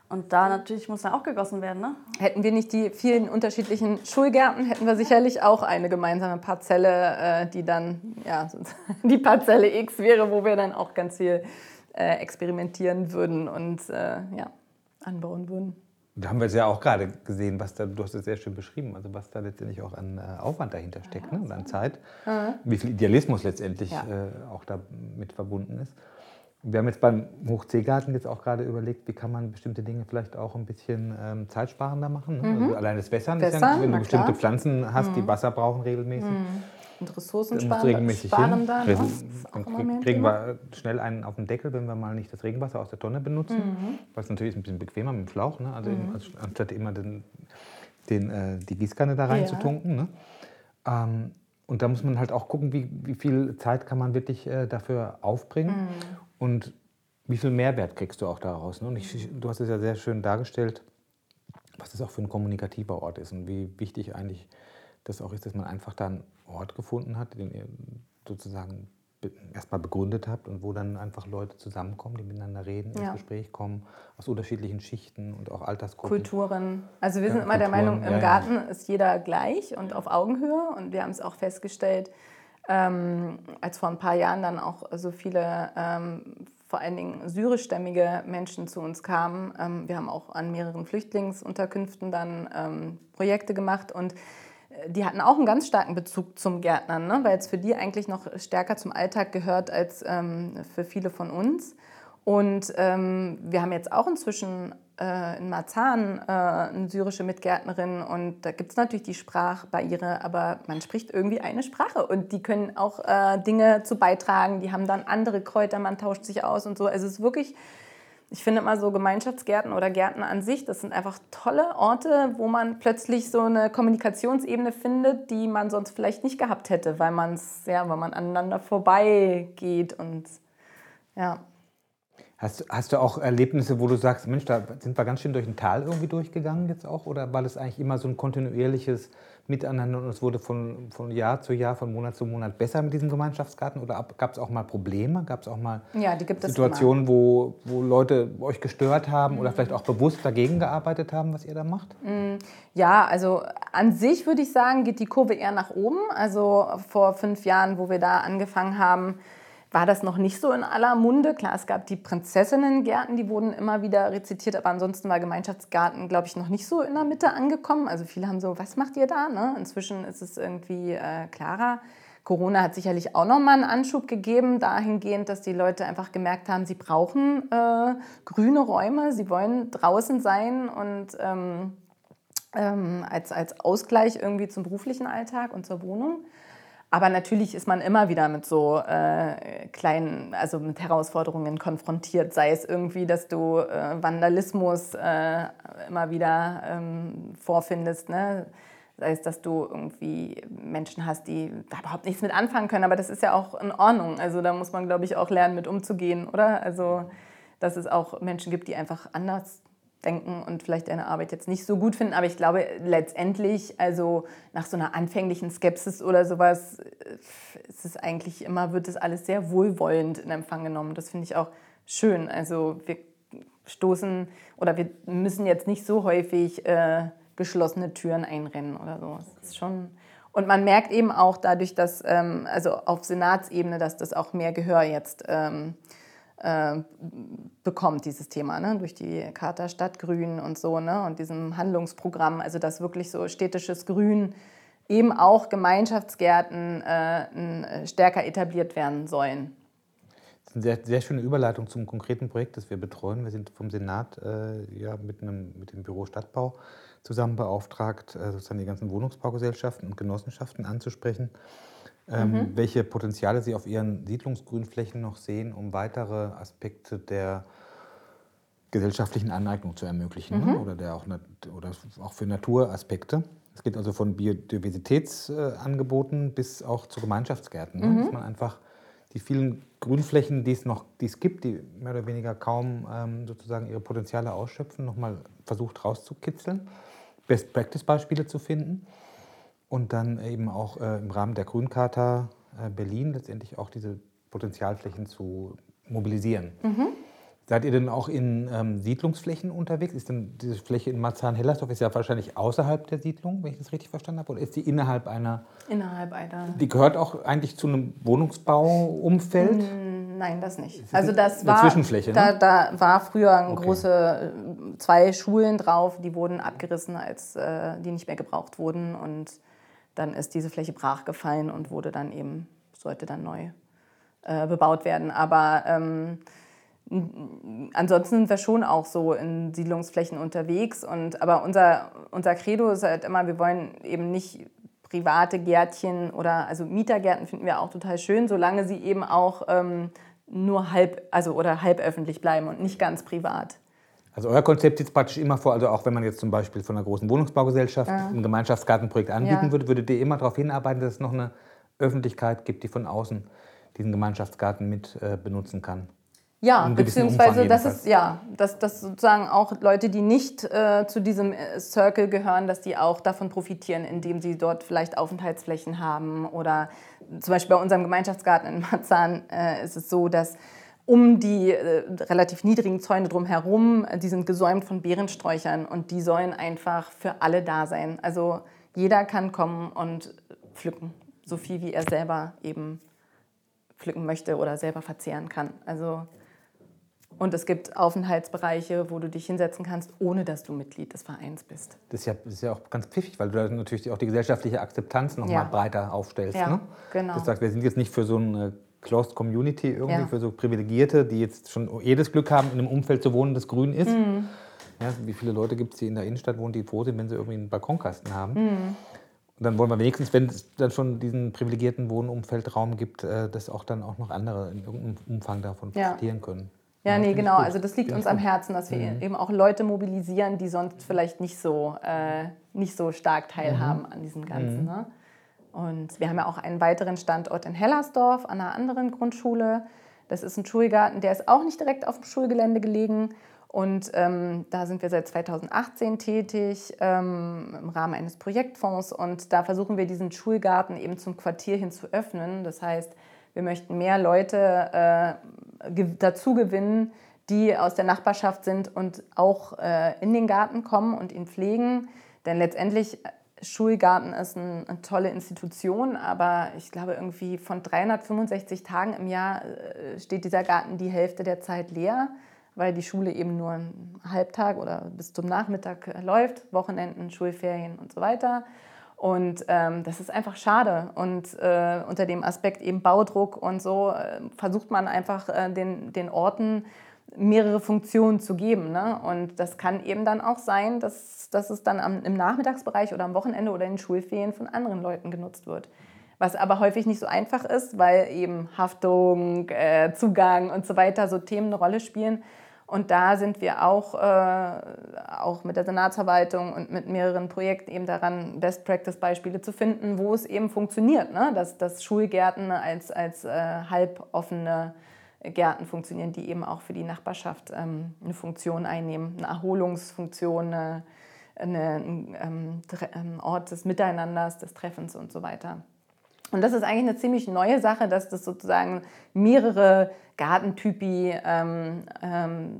Und da natürlich muss er auch gegossen werden, ne? Hätten wir nicht die vielen unterschiedlichen Schulgärten, hätten wir sicherlich auch eine gemeinsame Parzelle, äh, die dann ja, die Parzelle X wäre, wo wir dann auch ganz viel äh, experimentieren würden und äh, ja, anbauen würden. Da haben wir es ja auch gerade gesehen, was da, du hast es sehr schön beschrieben, also was da letztendlich auch an Aufwand dahinter steckt ja, ne? und an Zeit, ja. wie viel Idealismus letztendlich ja. auch damit verbunden ist. Wir haben jetzt beim Hochseegarten jetzt auch gerade überlegt, wie kann man bestimmte Dinge vielleicht auch ein bisschen ähm, zeitsparender machen. Ne? Mhm. Also allein das Wässern, Wässern ja, wenn du bestimmte klar. Pflanzen hast, mhm. die Wasser brauchen regelmäßig. Mhm. Und Ressourcen sparen, regelmäßig sparen da. Ne? Dann kriegen wir schnell einen auf den Deckel, wenn wir mal nicht das Regenwasser aus der Tonne benutzen. Mhm. Was natürlich ist ein bisschen bequemer mit dem Schlauch, ne? also mhm. anstatt immer den, den, äh, die Gießkanne da rein ja. zu tunken. Ne? Ähm, und da muss man halt auch gucken, wie, wie viel Zeit kann man wirklich äh, dafür aufbringen. Mhm. Und wie viel Mehrwert kriegst du auch daraus? Ne? Und ich, du hast es ja sehr schön dargestellt, was das auch für ein kommunikativer Ort ist und wie wichtig eigentlich das auch ist, dass man einfach da einen Ort gefunden hat, den ihr sozusagen erstmal begründet habt und wo dann einfach Leute zusammenkommen, die miteinander reden, ins Gespräch kommen, aus unterschiedlichen Schichten und auch Altersgruppen. Kulturen. Also wir sind ja, immer Kulturen, der Meinung, im ja, Garten ja. ist jeder gleich und auf Augenhöhe und wir haben es auch festgestellt, ähm, als vor ein paar Jahren dann auch so viele, ähm, vor allen Dingen syrischstämmige Menschen zu uns kamen. Ähm, wir haben auch an mehreren Flüchtlingsunterkünften dann ähm, Projekte gemacht und äh, die hatten auch einen ganz starken Bezug zum Gärtnern, ne? weil es für die eigentlich noch stärker zum Alltag gehört als ähm, für viele von uns. Und ähm, wir haben jetzt auch inzwischen äh, in Marzahn äh, eine syrische Mitgärtnerin und da gibt es natürlich die Sprachbarriere, aber man spricht irgendwie eine Sprache und die können auch äh, Dinge zu beitragen, die haben dann andere Kräuter, man tauscht sich aus und so. Also es ist wirklich, ich finde immer so Gemeinschaftsgärten oder Gärten an sich, das sind einfach tolle Orte, wo man plötzlich so eine Kommunikationsebene findet, die man sonst vielleicht nicht gehabt hätte, weil man es, ja, weil man aneinander vorbeigeht und ja. Hast, hast du auch Erlebnisse, wo du sagst, Mensch, da sind wir ganz schön durch ein Tal irgendwie durchgegangen jetzt auch? Oder war das eigentlich immer so ein kontinuierliches Miteinander und es wurde von, von Jahr zu Jahr, von Monat zu Monat besser mit diesem Gemeinschaftsgarten? Oder gab es auch mal Probleme? Gab es auch mal ja, Situationen, wo, wo Leute euch gestört haben mhm. oder vielleicht auch bewusst dagegen gearbeitet haben, was ihr da macht? Mhm. Ja, also an sich würde ich sagen, geht die Kurve eher nach oben. Also vor fünf Jahren, wo wir da angefangen haben, war das noch nicht so in aller Munde. Klar, es gab die Prinzessinnengärten, die wurden immer wieder rezitiert, aber ansonsten war Gemeinschaftsgarten, glaube ich, noch nicht so in der Mitte angekommen. Also viele haben so, was macht ihr da? Ne? Inzwischen ist es irgendwie äh, klarer. Corona hat sicherlich auch nochmal einen Anschub gegeben, dahingehend, dass die Leute einfach gemerkt haben, sie brauchen äh, grüne Räume, sie wollen draußen sein und ähm, ähm, als, als Ausgleich irgendwie zum beruflichen Alltag und zur Wohnung. Aber natürlich ist man immer wieder mit so äh, kleinen, also mit Herausforderungen konfrontiert. Sei es irgendwie, dass du äh, Vandalismus äh, immer wieder ähm, vorfindest. Ne? Sei es, dass du irgendwie Menschen hast, die da überhaupt nichts mit anfangen können. Aber das ist ja auch in Ordnung. Also da muss man, glaube ich, auch lernen, mit umzugehen, oder? Also dass es auch Menschen gibt, die einfach anders denken und vielleicht deine Arbeit jetzt nicht so gut finden. Aber ich glaube letztendlich, also nach so einer anfänglichen Skepsis oder sowas, äh, ist es eigentlich immer, wird es alles sehr wohlwollend in Empfang genommen. Das finde ich auch schön. Also wir stoßen oder wir müssen jetzt nicht so häufig äh, geschlossene Türen einrennen oder so. Das ist schon und man merkt eben auch dadurch, dass ähm, also auf Senatsebene, dass das auch mehr Gehör jetzt ähm, äh, bekommt, dieses Thema, ne? durch die Charta Stadtgrün und so ne? und diesem Handlungsprogramm, also dass wirklich so städtisches Grün eben auch Gemeinschaftsgärten äh, stärker etabliert werden sollen. Das ist eine sehr, sehr schöne Überleitung zum konkreten Projekt, das wir betreuen. Wir sind vom Senat äh, ja, mit, einem, mit dem Büro Stadtbau zusammen beauftragt, äh, sozusagen die ganzen Wohnungsbaugesellschaften und Genossenschaften anzusprechen ähm, mhm. welche Potenziale Sie auf Ihren Siedlungsgrünflächen noch sehen, um weitere Aspekte der gesellschaftlichen Aneignung zu ermöglichen ne? mhm. ne? oder, der auch, oder auch für Naturaspekte. Es geht also von Biodiversitätsangeboten bis auch zu Gemeinschaftsgärten, ne? mhm. dass man einfach die vielen Grünflächen, die es noch die es gibt, die mehr oder weniger kaum ähm, sozusagen ihre Potenziale ausschöpfen, nochmal versucht rauszukitzeln, Best-Practice-Beispiele zu finden und dann eben auch äh, im Rahmen der Grüncharta äh, Berlin letztendlich auch diese Potenzialflächen zu mobilisieren. Mhm. Seid ihr denn auch in ähm, Siedlungsflächen unterwegs? Ist denn diese Fläche in Marzahn-Hellersdorf ist ja wahrscheinlich außerhalb der Siedlung, wenn ich das richtig verstanden habe, oder ist die innerhalb einer? Innerhalb einer. Die gehört auch eigentlich zu einem Wohnungsbauumfeld? Nein, das nicht. Also das war Zwischenfläche. Da, ne? da war früher ein okay. große äh, zwei Schulen drauf, die wurden abgerissen, als äh, die nicht mehr gebraucht wurden und dann ist diese Fläche brach gefallen und wurde dann eben, sollte dann neu äh, bebaut werden. Aber ähm, ansonsten sind wir schon auch so in Siedlungsflächen unterwegs. Und, aber unser, unser Credo ist halt immer, wir wollen eben nicht private Gärtchen oder also Mietergärten finden wir auch total schön, solange sie eben auch ähm, nur halb, also oder halb öffentlich bleiben und nicht ganz privat. Also euer Konzept sieht praktisch immer vor, also auch wenn man jetzt zum Beispiel von einer großen Wohnungsbaugesellschaft ja. ein Gemeinschaftsgartenprojekt anbieten ja. würde, würdet ihr immer darauf hinarbeiten, dass es noch eine Öffentlichkeit gibt, die von außen diesen Gemeinschaftsgarten mit äh, benutzen kann. Ja, beziehungsweise das ist ja, dass, dass sozusagen auch Leute, die nicht äh, zu diesem äh, Circle gehören, dass die auch davon profitieren, indem sie dort vielleicht Aufenthaltsflächen haben oder zum Beispiel bei unserem Gemeinschaftsgarten in Marzahn äh, ist es so, dass um die äh, relativ niedrigen Zäune drumherum, äh, die sind gesäumt von Beerensträuchern und die sollen einfach für alle da sein. Also jeder kann kommen und pflücken, so viel wie er selber eben pflücken möchte oder selber verzehren kann. Also und es gibt Aufenthaltsbereiche, wo du dich hinsetzen kannst, ohne dass du Mitglied des Vereins bist. Das ist ja, das ist ja auch ganz pfiffig, weil du natürlich auch die gesellschaftliche Akzeptanz noch ja. mal breiter aufstellst. Ja, ne? genau. Du sagst, wir sind jetzt nicht für so eine Closed Community irgendwie ja. für so Privilegierte, die jetzt schon jedes Glück haben, in einem Umfeld zu wohnen, das grün ist. Mhm. Ja, wie viele Leute gibt es, die in der Innenstadt wohnen, die froh sind, wenn sie irgendwie einen Balkonkasten haben. Mhm. Und dann wollen wir wenigstens, wenn es dann schon diesen privilegierten Wohnumfeldraum gibt, äh, dass auch dann auch noch andere in irgendeinem Umfang davon profitieren ja. können. Ja, ja nee, genau. Also das liegt uns am Herzen, dass wir mhm. eben auch Leute mobilisieren, die sonst vielleicht nicht so, äh, nicht so stark teilhaben mhm. an diesem Ganzen. Mhm. Ne? Und wir haben ja auch einen weiteren Standort in Hellersdorf an einer anderen Grundschule. Das ist ein Schulgarten, der ist auch nicht direkt auf dem Schulgelände gelegen. Und ähm, da sind wir seit 2018 tätig ähm, im Rahmen eines Projektfonds. Und da versuchen wir diesen Schulgarten eben zum Quartier hin zu öffnen. Das heißt, wir möchten mehr Leute äh, dazu gewinnen, die aus der Nachbarschaft sind und auch äh, in den Garten kommen und ihn pflegen. Denn letztendlich Schulgarten ist ein, eine tolle Institution, aber ich glaube, irgendwie von 365 Tagen im Jahr äh, steht dieser Garten die Hälfte der Zeit leer, weil die Schule eben nur einen Halbtag oder bis zum Nachmittag läuft, Wochenenden, Schulferien und so weiter. Und ähm, das ist einfach schade. Und äh, unter dem Aspekt eben Baudruck und so äh, versucht man einfach äh, den, den Orten mehrere Funktionen zu geben. Ne? Und das kann eben dann auch sein, dass, dass es dann am, im Nachmittagsbereich oder am Wochenende oder in den Schulferien von anderen Leuten genutzt wird. Was aber häufig nicht so einfach ist, weil eben Haftung, äh, Zugang und so weiter so Themen eine Rolle spielen. Und da sind wir auch, äh, auch mit der Senatsverwaltung und mit mehreren Projekten eben daran, Best-Practice-Beispiele zu finden, wo es eben funktioniert, ne? dass, dass Schulgärten als, als äh, halboffene Gärten funktionieren, die eben auch für die Nachbarschaft ähm, eine Funktion einnehmen, eine Erholungsfunktion, eine, eine, ein ähm, ähm, Ort des Miteinanders, des Treffens und so weiter. Und das ist eigentlich eine ziemlich neue Sache, dass das sozusagen mehrere Gartentypi, ähm, ähm,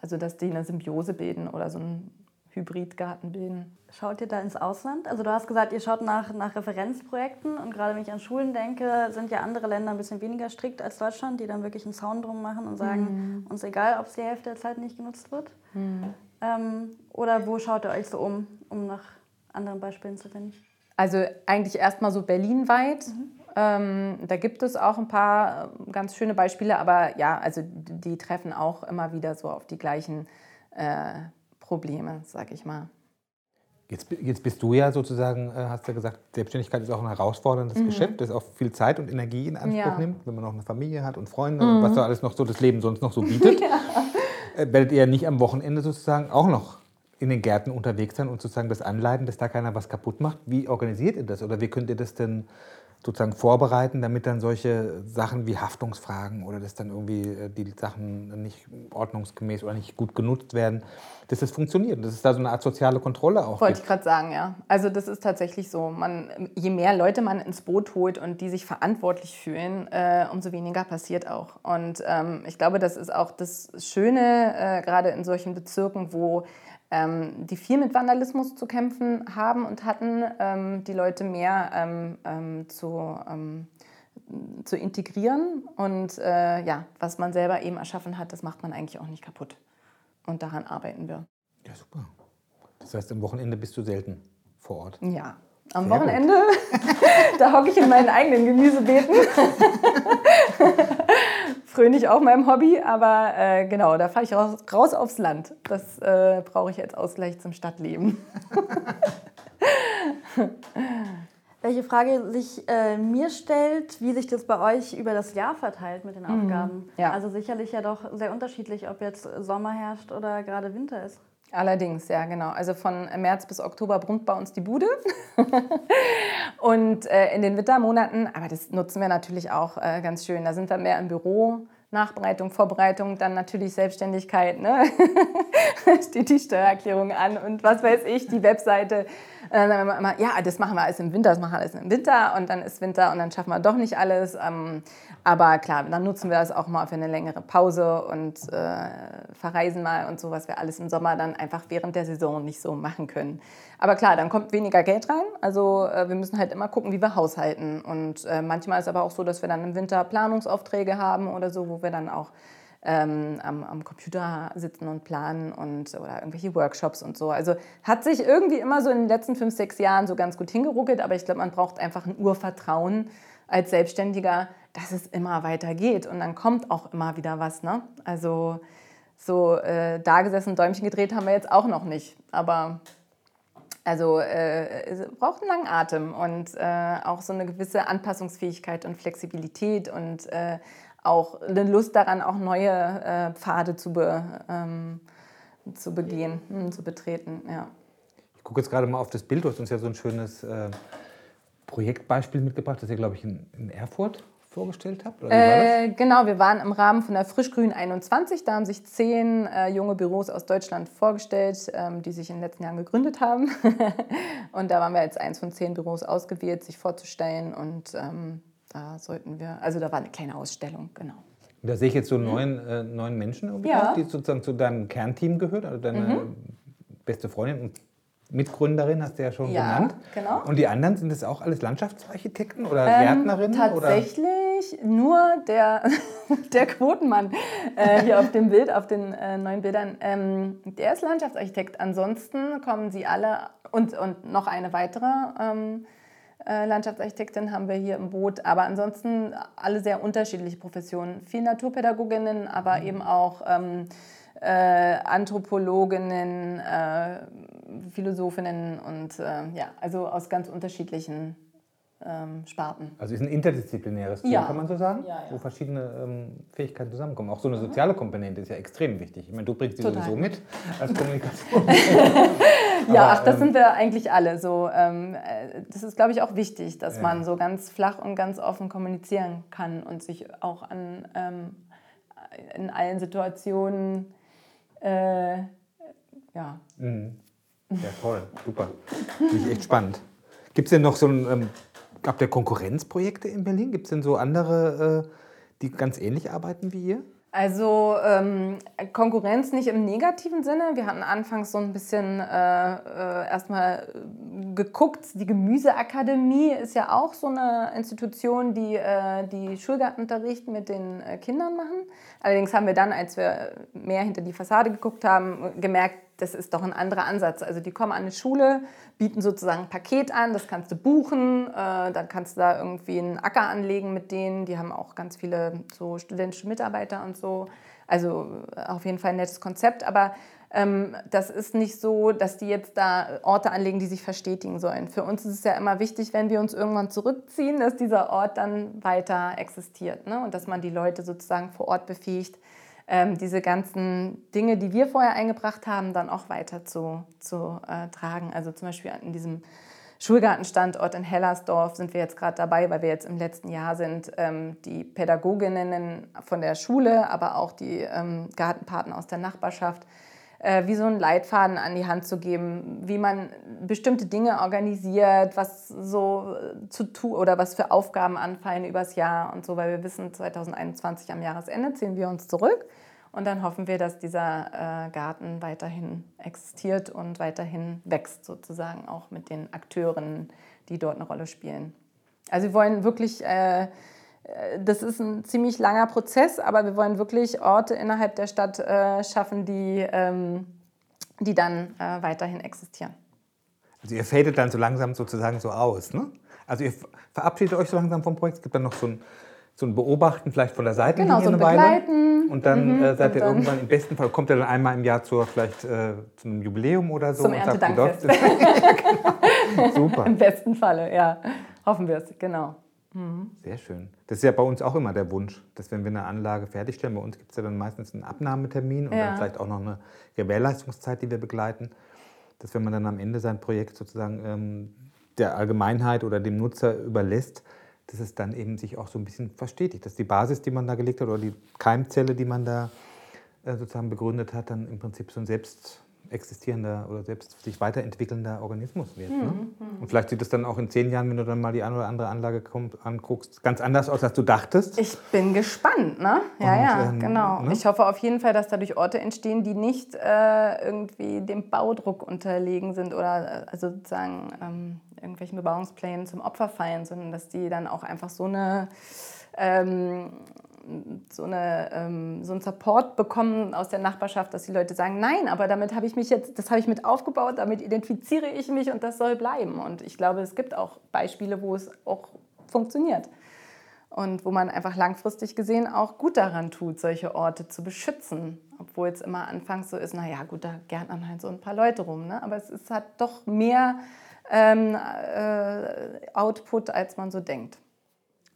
also dass die eine Symbiose bilden oder so ein Hybridgarten bilden. Schaut ihr da ins Ausland? Also du hast gesagt, ihr schaut nach, nach Referenzprojekten und gerade wenn ich an Schulen denke, sind ja andere Länder ein bisschen weniger strikt als Deutschland, die dann wirklich einen Zaun drum machen und sagen, mhm. uns egal, ob es die Hälfte der Zeit nicht genutzt wird. Mhm. Ähm, oder wo schaut ihr euch so um, um nach anderen Beispielen zu finden? Also eigentlich erstmal so berlinweit. Mhm. Ähm, da gibt es auch ein paar äh, ganz schöne Beispiele, aber ja, also die treffen auch immer wieder so auf die gleichen äh, Probleme, sag ich mal. Jetzt, jetzt bist du ja sozusagen, äh, hast du ja gesagt, Selbstständigkeit ist auch ein herausforderndes mhm. Geschäft, das auch viel Zeit und Energie in Anspruch ja. nimmt, wenn man noch eine Familie hat und Freunde mhm. und was da alles noch so das Leben sonst noch so bietet. ja. Äh, werdet ihr nicht am Wochenende sozusagen auch noch in den Gärten unterwegs sein und sozusagen das anleiten, dass da keiner was kaputt macht. Wie organisiert ihr das oder wie könnt ihr das denn sozusagen vorbereiten, damit dann solche Sachen wie Haftungsfragen oder dass dann irgendwie äh, die Sachen nicht ordnungsgemäß oder nicht gut genutzt werden, dass das funktioniert und dass es da so eine Art soziale Kontrolle auch Wollte gibt. ich gerade sagen, ja. Also das ist tatsächlich so. Man, je mehr Leute man ins Boot holt und die sich verantwortlich fühlen, äh, umso weniger passiert auch. Und ähm, ich glaube, das ist auch das Schöne, äh, gerade in solchen Bezirken, wo ähm, die viel mit Vandalismus zu kämpfen haben und hatten, ähm, die Leute mehr ähm, ähm zu, ähm, zu integrieren. Und äh, ja, was man selber eben erschaffen hat, das macht man eigentlich auch nicht kaputt. Und daran arbeiten wir. Ja, super. Das heißt, am Wochenende bist du selten vor Ort? Ja, am Sehr Wochenende, da hocke ich in meinen eigenen Gemüsebeeten. Fröhlich auch meinem Hobby, aber äh, genau, da fahre ich raus, raus, aufs Land. Das äh, brauche ich als Ausgleich zum Stadtleben. Welche Frage sich äh, mir stellt, wie sich das bei euch über das Jahr verteilt mit den mhm. Aufgaben. Ja. Also sicherlich ja doch sehr unterschiedlich, ob jetzt Sommer herrscht oder gerade Winter ist. Allerdings, ja, genau. Also von März bis Oktober brummt bei uns die Bude. und äh, in den Wintermonaten, aber das nutzen wir natürlich auch äh, ganz schön. Da sind wir mehr im Büro, Nachbereitung, Vorbereitung, dann natürlich Selbstständigkeit. Ne? Steht die Steuererklärung an und was weiß ich, die Webseite. Äh, dann wir immer, ja, das machen wir alles im Winter, das machen wir alles im Winter und dann ist Winter und dann schaffen wir doch nicht alles. Ähm, aber klar, dann nutzen wir das auch mal für eine längere Pause und äh, verreisen mal und so, was wir alles im Sommer dann einfach während der Saison nicht so machen können. Aber klar, dann kommt weniger Geld rein. Also äh, wir müssen halt immer gucken, wie wir haushalten. Und äh, manchmal ist aber auch so, dass wir dann im Winter Planungsaufträge haben oder so, wo wir dann auch ähm, am, am, Computer sitzen und planen und oder irgendwelche Workshops und so. Also hat sich irgendwie immer so in den letzten fünf, sechs Jahren so ganz gut hingeruckelt, aber ich glaube, man braucht einfach ein Urvertrauen als Selbstständiger, dass es immer weitergeht und dann kommt auch immer wieder was. Ne? Also so äh, da gesessen, Däumchen gedreht haben wir jetzt auch noch nicht, aber also äh, braucht einen langen Atem und äh, auch so eine gewisse Anpassungsfähigkeit und Flexibilität und äh, auch eine Lust daran, auch neue äh, Pfade zu, be, ähm, zu begehen, hm, zu betreten. Ja. Ich gucke jetzt gerade mal auf das Bild, du hast uns ja so ein schönes äh, Projektbeispiel mitgebracht, das ihr, glaube ich, in, in Erfurt vorgestellt habt? Äh, genau, wir waren im Rahmen von der Frischgrün 21. Da haben sich zehn äh, junge Büros aus Deutschland vorgestellt, ähm, die sich in den letzten Jahren gegründet haben. und da waren wir als eins von zehn Büros ausgewählt, sich vorzustellen. Und ähm, da sollten wir, also da war eine kleine Ausstellung, genau. Da sehe ich jetzt so neun, äh, neun Menschen, ja. die sozusagen zu deinem Kernteam gehört, also deine mhm. beste Freundin und Mitgründerin, hast du ja schon Ja, genannt. genau. Und die anderen, sind das auch alles Landschaftsarchitekten oder Ähm, Gärtnerinnen? Tatsächlich nur der, der Quotenmann äh, hier auf dem Bild, auf den äh, neuen Bildern. Ähm, der ist Landschaftsarchitekt. Ansonsten kommen sie alle und, und noch eine weitere ähm, äh, Landschaftsarchitektin haben wir hier im Boot. Aber ansonsten alle sehr unterschiedliche Professionen. Viel Naturpädagoginnen, aber eben auch ähm, äh, Anthropologinnen, äh, Philosophinnen und äh, ja, also aus ganz unterschiedlichen ähm, Sparten. Also ist ein interdisziplinäres Team, Ja. kann man so sagen, Ja, ja. wo verschiedene ähm, Fähigkeiten zusammenkommen. Auch so eine soziale Komponente ist ja extrem wichtig. Ich meine, du bringst die Total. sowieso mit als Kommunikation. Ja, Aber, ach, das ähm, sind wir eigentlich alle. So, ähm, äh, das ist, glaube ich, auch wichtig, dass Ja. man so ganz flach und ganz offen kommunizieren kann und sich auch an, ähm, in allen Situationen, äh, ja, Ja, toll, super. Finde ich echt spannend. Gibt es denn noch so ein, habt ihr Konkurrenzprojekte in Berlin? Gibt es denn so andere, äh, die ganz ähnlich arbeiten wie ihr? Also ähm, Konkurrenz nicht im negativen Sinne. Wir hatten anfangs so ein bisschen äh, äh, erstmal geguckt. Die Gemüseakademie ist ja auch so eine Institution, die äh, die Schulgartenunterricht mit den äh, Kindern machen. Allerdings haben wir dann, als wir mehr hinter die Fassade geguckt haben, gemerkt, das ist doch ein anderer Ansatz. Also die kommen an eine Schule, bieten sozusagen ein Paket an, das kannst du buchen, äh, dann kannst du da irgendwie einen Acker anlegen mit denen. Die haben auch ganz viele so studentische Mitarbeiter und so. Also äh, auf jeden Fall ein nettes Konzept, aber ähm, das ist nicht so, dass die jetzt da Orte anlegen, die sich verstetigen sollen. Für uns ist es ja immer wichtig, wenn wir uns irgendwann zurückziehen, dass dieser Ort dann weiter existiert ne? und dass man die Leute sozusagen vor Ort befähigt, ähm, diese ganzen Dinge, die wir vorher eingebracht haben, dann auch weiter zu, zu äh, tragen. Also zum Beispiel in diesem Schulgartenstandort in Hellersdorf sind wir jetzt gerade dabei, weil wir jetzt im letzten Jahr sind, ähm, die Pädagoginnen von der Schule, aber auch die ähm, Gartenpaten aus der Nachbarschaft, äh, wie so einen Leitfaden an die Hand zu geben, wie man bestimmte Dinge organisiert, was so äh, zu tun oder was für Aufgaben anfallen übers Jahr und so, weil wir wissen, 2021 am Jahresende ziehen wir uns zurück und dann hoffen wir, dass dieser äh, Garten weiterhin existiert und weiterhin wächst, sozusagen auch mit den Akteuren, die dort eine Rolle spielen. Also wir wollen wirklich, äh, das ist ein ziemlich langer Prozess, aber wir wollen wirklich Orte innerhalb der Stadt äh, schaffen, die, ähm, die dann äh, weiterhin existieren. Also ihr fadet dann so langsam sozusagen so aus, ne? Also ihr verabschiedet euch so langsam vom Projekt. Es gibt dann noch so ein, so ein Beobachten vielleicht von der Seite Genau, so ein eine Weile. Begleiten. Und dann Mhm, äh, seid und ihr dann- irgendwann im besten Fall, kommt ihr dann einmal im Jahr zur, vielleicht äh, zu einem Jubiläum oder so. Zum und sagt, läuft's? Super. Im besten Falle, ja. Hoffen wir es, genau. Sehr schön. Das ist ja bei uns auch immer der Wunsch, dass wenn wir eine Anlage fertigstellen, bei uns gibt es ja dann meistens einen Abnahmetermin und Ja. dann vielleicht auch noch eine Gewährleistungszeit, die wir begleiten, dass wenn man dann am Ende sein Projekt sozusagen ähm, der Allgemeinheit oder dem Nutzer überlässt, dass es dann eben sich auch so ein bisschen verstetigt, dass die Basis, die man da gelegt hat oder die Keimzelle, die man da äh, sozusagen begründet hat, dann im Prinzip so ein selbst existierender oder selbst sich weiterentwickelnder Organismus wird. Ne? Und vielleicht sieht es dann auch in zehn Jahren, wenn du dann mal die eine oder andere Anlage kommt, anguckst, ganz anders aus, als du dachtest. Ich bin gespannt, ne? Ja, Und, ja, ähm, genau. ne? Ich hoffe auf jeden Fall, dass dadurch Orte entstehen, die nicht äh, irgendwie dem Baudruck unterlegen sind oder äh, also sozusagen ähm, irgendwelchen Bebauungsplänen zum Opfer fallen, sondern dass die dann auch einfach so eine ähm, so, eine, ähm, so einen Support bekommen aus der Nachbarschaft, dass die Leute sagen, nein, aber damit habe ich mich jetzt, das habe ich mit aufgebaut, damit identifiziere ich mich und das soll bleiben. Und ich glaube, es gibt auch Beispiele, wo es auch funktioniert. Und wo man einfach langfristig gesehen auch gut daran tut, solche Orte zu beschützen. Obwohl es immer anfangs so ist, naja gut, da gärtnern halt so ein paar Leute rum. Ne? Aber es ist, hat doch mehr ähm, äh, Output, als man so denkt.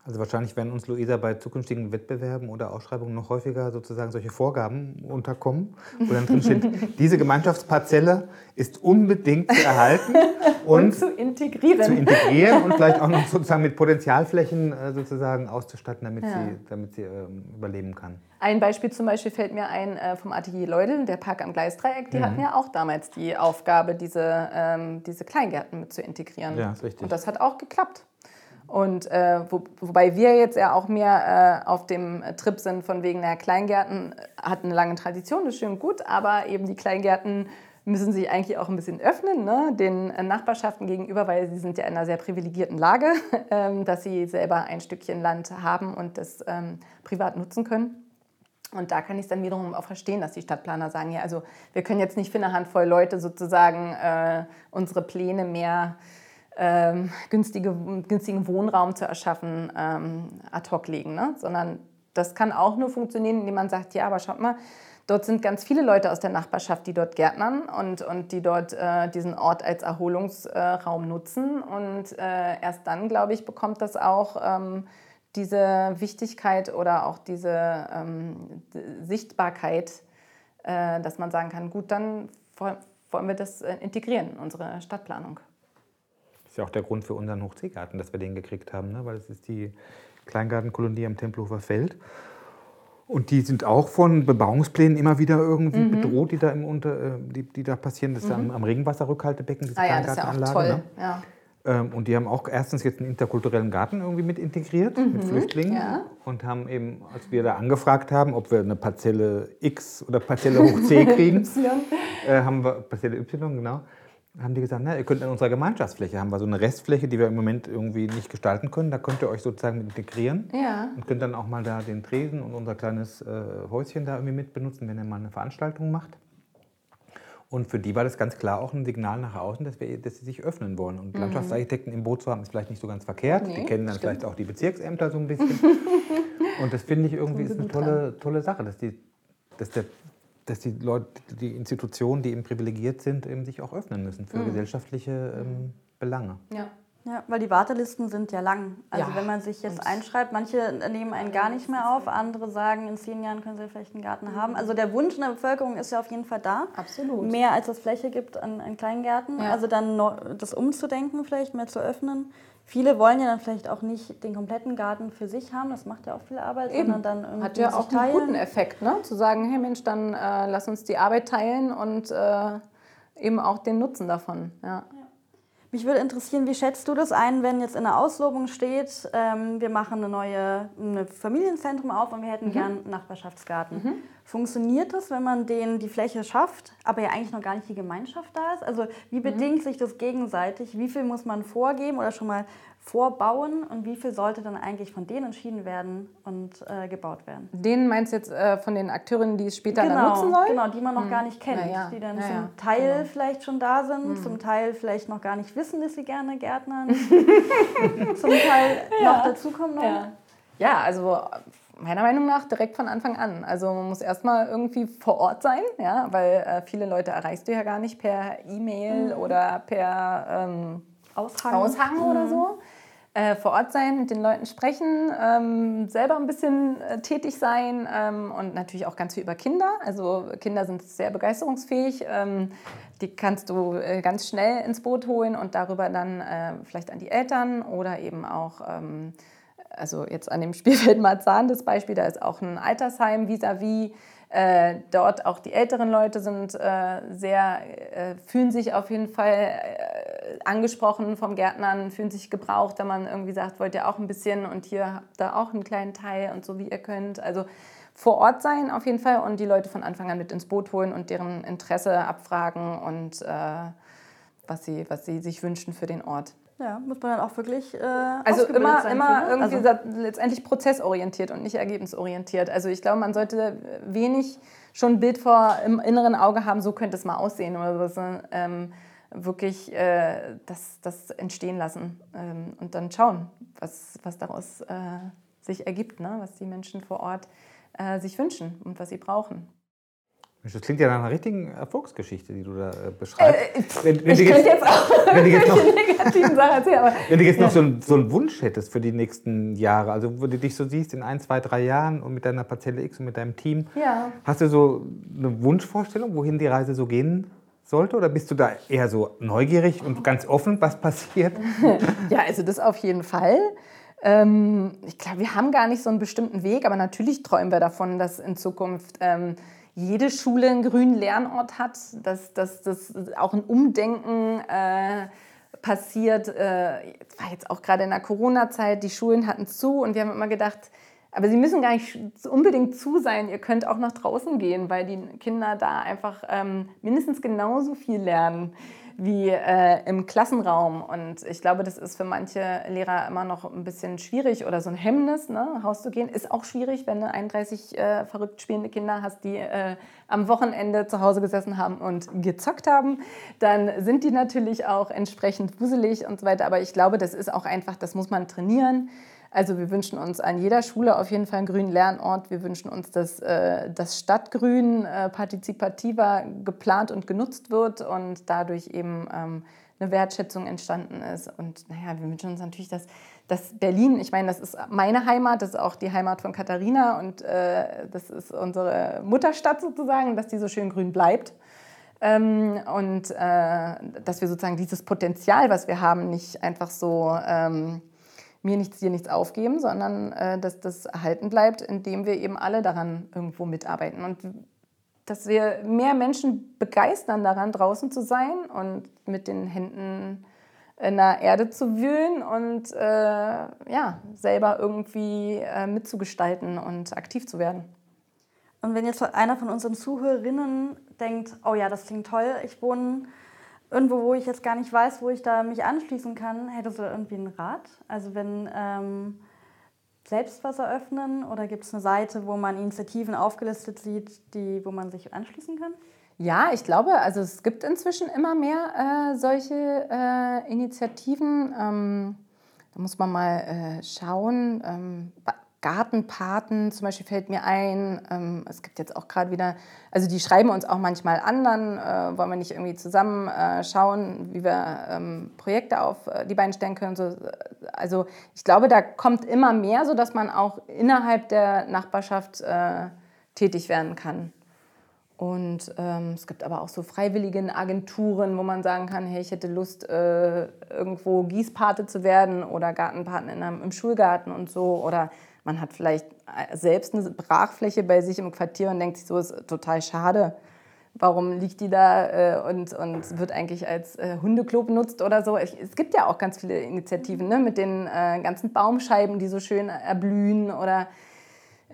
Also wahrscheinlich werden uns Luisa bei zukünftigen Wettbewerben oder Ausschreibungen noch häufiger sozusagen solche Vorgaben unterkommen, wo dann drin steht, diese Gemeinschaftsparzelle ist unbedingt zu erhalten Und, und zu integrieren. zu integrieren und vielleicht auch noch sozusagen mit Potenzialflächen äh, sozusagen auszustatten, damit Ja. sie, damit sie ähm, überleben kann. Ein Beispiel zum Beispiel fällt mir ein äh, vom Atelier Leudel, der Park am Gleisdreieck. Mhm. Die hatten ja auch damals die Aufgabe, diese, ähm, diese Kleingärten mit zu integrieren. Ja, ist richtig. Und das hat auch geklappt. Und äh, wo, wobei wir jetzt ja auch mehr äh, auf dem äh, Trip sind, von wegen, naja, Kleingärten hatten eine lange Tradition, ist schön gut, aber eben die Kleingärten müssen sich eigentlich auch ein bisschen öffnen, ne? den Nachbarschaften gegenüber, weil sie sind ja in einer sehr privilegierten Lage, ähm, dass sie selber ein Stückchen Land haben und das ähm, privat nutzen können. Und da kann ich es dann wiederum auch verstehen, dass die Stadtplaner sagen, ja, also wir können jetzt nicht für eine Handvoll Leute sozusagen äh, unsere Pläne mehr ähm, günstige, günstigen Wohnraum zu erschaffen ähm, ad hoc legen, ne? sondern das kann auch nur funktionieren, indem man sagt, ja, aber schaut mal, dort sind ganz viele Leute aus der Nachbarschaft, die dort gärtnern und, und die dort äh, diesen Ort als Erholungsraum nutzen. Und äh, erst dann, glaube ich, bekommt das auch ähm, diese Wichtigkeit oder auch diese ähm, Sichtbarkeit, äh, dass man sagen kann, gut, dann wollen wir das äh, integrieren in unsere Stadtplanung. Das ist ja auch der Grund für unseren Hochseegarten, dass wir den gekriegt haben, ne? weil es ist die Kleingartenkolonie am Tempelhofer Feld. Und die sind auch von Bebauungsplänen immer wieder irgendwie mhm. bedroht, die da, im Unter, äh, die, die da passieren. Das ist mhm. am, am Regenwasserrückhaltebecken, diese ah, ja, das ist ja auch toll. Ne? Ja. Ähm, und die haben auch erstens jetzt einen interkulturellen Garten irgendwie mit integriert, mhm. mit Flüchtlingen. Ja. Und haben eben, als wir da angefragt haben, ob wir eine Parzelle X oder Parzelle hoch C kriegen, äh, haben wir, Parzelle Y, genau, haben die gesagt, na, ihr könnt in unserer Gemeinschaftsfläche, haben wir so eine Restfläche, die wir im Moment irgendwie nicht gestalten können, da könnt ihr euch sozusagen mit integrieren ja. und könnt dann auch mal da den Tresen und unser kleines äh, Häuschen da irgendwie mit benutzen, wenn ihr mal eine Veranstaltung macht. Und für die war das ganz klar auch ein Signal nach außen, dass, wir, dass sie sich öffnen wollen. Und mhm. Landschaftsarchitekten im Boot zu haben, ist vielleicht nicht so ganz verkehrt. Nee, die kennen dann stimmt. vielleicht auch die Bezirksämter so ein bisschen. und das finde ich irgendwie ist eine tolle, tolle Sache, dass, die, dass der dass die Leute, die Institutionen, die eben privilegiert sind, eben sich auch öffnen müssen für mhm. gesellschaftliche ähm, Belange. Ja. Ja, weil die Wartelisten sind ja lang. Also ja. wenn man sich jetzt einschreibt, manche nehmen einen gar nicht mehr auf, andere sagen, in zehn Jahren können sie vielleicht einen Garten mhm. haben. Also der Wunsch in der Bevölkerung ist ja auf jeden Fall da. Absolut. Mehr als es Fläche gibt an, an Kleingärten. Ja. Also dann das umzudenken vielleicht, mehr zu öffnen. Viele wollen ja dann vielleicht auch nicht den kompletten Garten für sich haben, das macht ja auch viel Arbeit, Eben. sondern dann irgendwie Hat ja auch einen guten Effekt, ne? zu sagen, hey Mensch, dann äh, lass uns die Arbeit teilen und äh, eben auch den Nutzen davon. Ja. Mich würde interessieren, wie schätzt du das ein, wenn jetzt in der Auslobung steht, ähm, wir machen eine neue ein Familienzentrum auf und wir hätten mhm. gern einen Nachbarschaftsgarten. Mhm. Funktioniert das, wenn man denen die Fläche schafft, aber ja eigentlich noch gar nicht die Gemeinschaft da ist? Also wie mhm. bedingt mhm. sich das gegenseitig? Wie viel muss man vorgeben oder schon mal vorbauen und wie viel sollte dann eigentlich von denen entschieden werden und äh, gebaut werden? Denen meinst du jetzt äh, von den Akteurinnen, die es später genau, dann nutzen sollen? Genau, die man noch mhm. gar nicht kennt, ja. die dann ja, zum Teil genau. vielleicht schon da sind, mhm. zum Teil vielleicht noch gar nicht wissen, dass sie gerne Gärtnern, zum Teil noch dazukommen. Noch. Ja. also meiner Meinung nach direkt von Anfang an. Also man muss erstmal irgendwie vor Ort sein, ja, weil äh, viele Leute erreichst du ja gar nicht per E-Mail mhm. oder per ähm, Aushang, Aushang mhm. oder so äh, vor Ort sein, mit den Leuten sprechen, ähm, selber ein bisschen äh, tätig sein ähm, und natürlich auch ganz viel über Kinder. Also Kinder sind sehr begeisterungsfähig. Ähm, die kannst du äh, ganz schnell ins Boot holen und darüber dann äh, vielleicht an die Eltern oder eben auch, ähm, also jetzt an dem Spielfeld Marzahn das Beispiel, da ist auch ein Altersheim vis-à-vis. -vis äh, dort auch die älteren Leute sind äh, sehr, äh, fühlen sich auf jeden Fall äh, angesprochen vom Gärtnern, fühlen sich gebraucht, wenn man irgendwie sagt, wollt ihr auch ein bisschen und hier habt ihr auch einen kleinen Teil und so wie ihr könnt. Also vor Ort sein auf jeden Fall und die Leute von Anfang an mit ins Boot holen und deren Interesse abfragen und äh, was, sie, was sie sich wünschen für den Ort. Ja, muss man dann auch wirklich. Äh, also immer, sein immer ne? irgendwie also. letztendlich prozessorientiert und nicht ergebnisorientiert. Also ich glaube, man sollte wenig schon ein Bild vor im inneren Auge haben, so könnte es mal aussehen oder so. Ähm, wirklich äh, das, das entstehen lassen ähm, und dann schauen, was, was daraus äh, sich ergibt, ne? was die Menschen vor Ort äh, sich wünschen und was sie brauchen. Das klingt ja nach einer richtigen Erfolgsgeschichte, die du da äh, beschreibst. Äh, wenn, wenn ich könnte jetzt auch wenn jetzt noch, negativen Sachen erzählen. Aber, wenn du jetzt ja. noch so, ein, so einen Wunsch hättest für die nächsten Jahre, also wo du dich so siehst in ein, zwei, drei Jahren und mit deiner Parzelle X und mit deinem Team, ja. hast du so eine Wunschvorstellung, wohin die Reise so gehen sollte? Oder bist du da eher so neugierig und ganz offen, was passiert? ja, also das auf jeden Fall. Ähm, ich glaube, wir haben gar nicht so einen bestimmten Weg, aber natürlich träumen wir davon, dass in Zukunft... Ähm, jede Schule einen grünen Lernort hat, dass, dass, dass auch ein Umdenken äh, passiert. Äh, war jetzt auch gerade in der Corona-Zeit, die Schulen hatten zu und wir haben immer gedacht, Aber sie müssen gar nicht unbedingt zu sein. Ihr könnt auch nach draußen gehen, weil die Kinder da einfach ähm, mindestens genauso viel lernen wie äh, im Klassenraum. Und ich glaube, das ist für manche Lehrer immer noch ein bisschen schwierig oder so ein Hemmnis, ne, rauszugehen. Ist auch schwierig, wenn du 31 äh, verrückt spielende Kinder hast, die äh, am Wochenende zu Hause gesessen haben und gezockt haben. Dann sind die natürlich auch entsprechend wuselig und so weiter. Aber ich glaube, das ist auch einfach, das muss man trainieren. Also wir wünschen uns an jeder Schule auf jeden Fall einen grünen Lernort. Wir wünschen uns, dass äh, das Stadtgrün äh, partizipativer geplant und genutzt wird und dadurch eben ähm, eine Wertschätzung entstanden ist. Und naja, wir wünschen uns natürlich, dass, dass Berlin, ich meine, das ist meine Heimat, das ist auch die Heimat von Katharina und äh, das ist unsere Mutterstadt sozusagen, dass die so schön grün bleibt. Ähm, und äh, dass wir sozusagen dieses Potenzial, was wir haben, nicht einfach so... Ähm, mir nichts, dir nichts aufgeben, sondern äh, dass das erhalten bleibt, indem wir eben alle daran irgendwo mitarbeiten. Und dass wir mehr Menschen begeistern daran, draußen zu sein und mit den Händen in der Erde zu wühlen und äh, ja, selber irgendwie äh, mitzugestalten und aktiv zu werden. Und wenn jetzt einer von unseren Zuhörerinnen denkt, oh ja, das klingt toll, ich wohne irgendwo, wo ich jetzt gar nicht weiß, wo ich da mich anschließen kann, hättest du irgendwie einen Rat? Also wenn ähm, selbst was eröffnen oder gibt es eine Seite, wo man Initiativen aufgelistet sieht, die, wo man sich anschließen kann? Ja, ich glaube, also es gibt inzwischen immer mehr äh, solche äh, Initiativen. Ähm, da muss man mal äh, schauen. Ähm, Gartenpaten zum Beispiel fällt mir ein. Ähm, es gibt jetzt auch gerade wieder, also die schreiben uns auch manchmal an, dann äh, wollen wir nicht irgendwie zusammen äh, schauen, wie wir ähm, Projekte auf äh, die Beine stellen können. So, also ich glaube, da kommt immer mehr, sodass man auch innerhalb der Nachbarschaft tätig werden kann. Und ähm, es gibt aber auch so freiwilligen Agenturen, wo man sagen kann, hey, ich hätte Lust, irgendwo Gießpate zu werden oder Gartenpaten in einem, im Schulgarten und so. Oder man hat vielleicht äh, selbst eine Brachfläche bei sich im Quartier und denkt sich so, ist total schade. Warum liegt die da äh, und, und wird eigentlich als äh, Hundeklo benutzt oder so? Es gibt ja auch ganz viele Initiativen ne? mit den äh, ganzen Baumscheiben, die so schön erblühen oder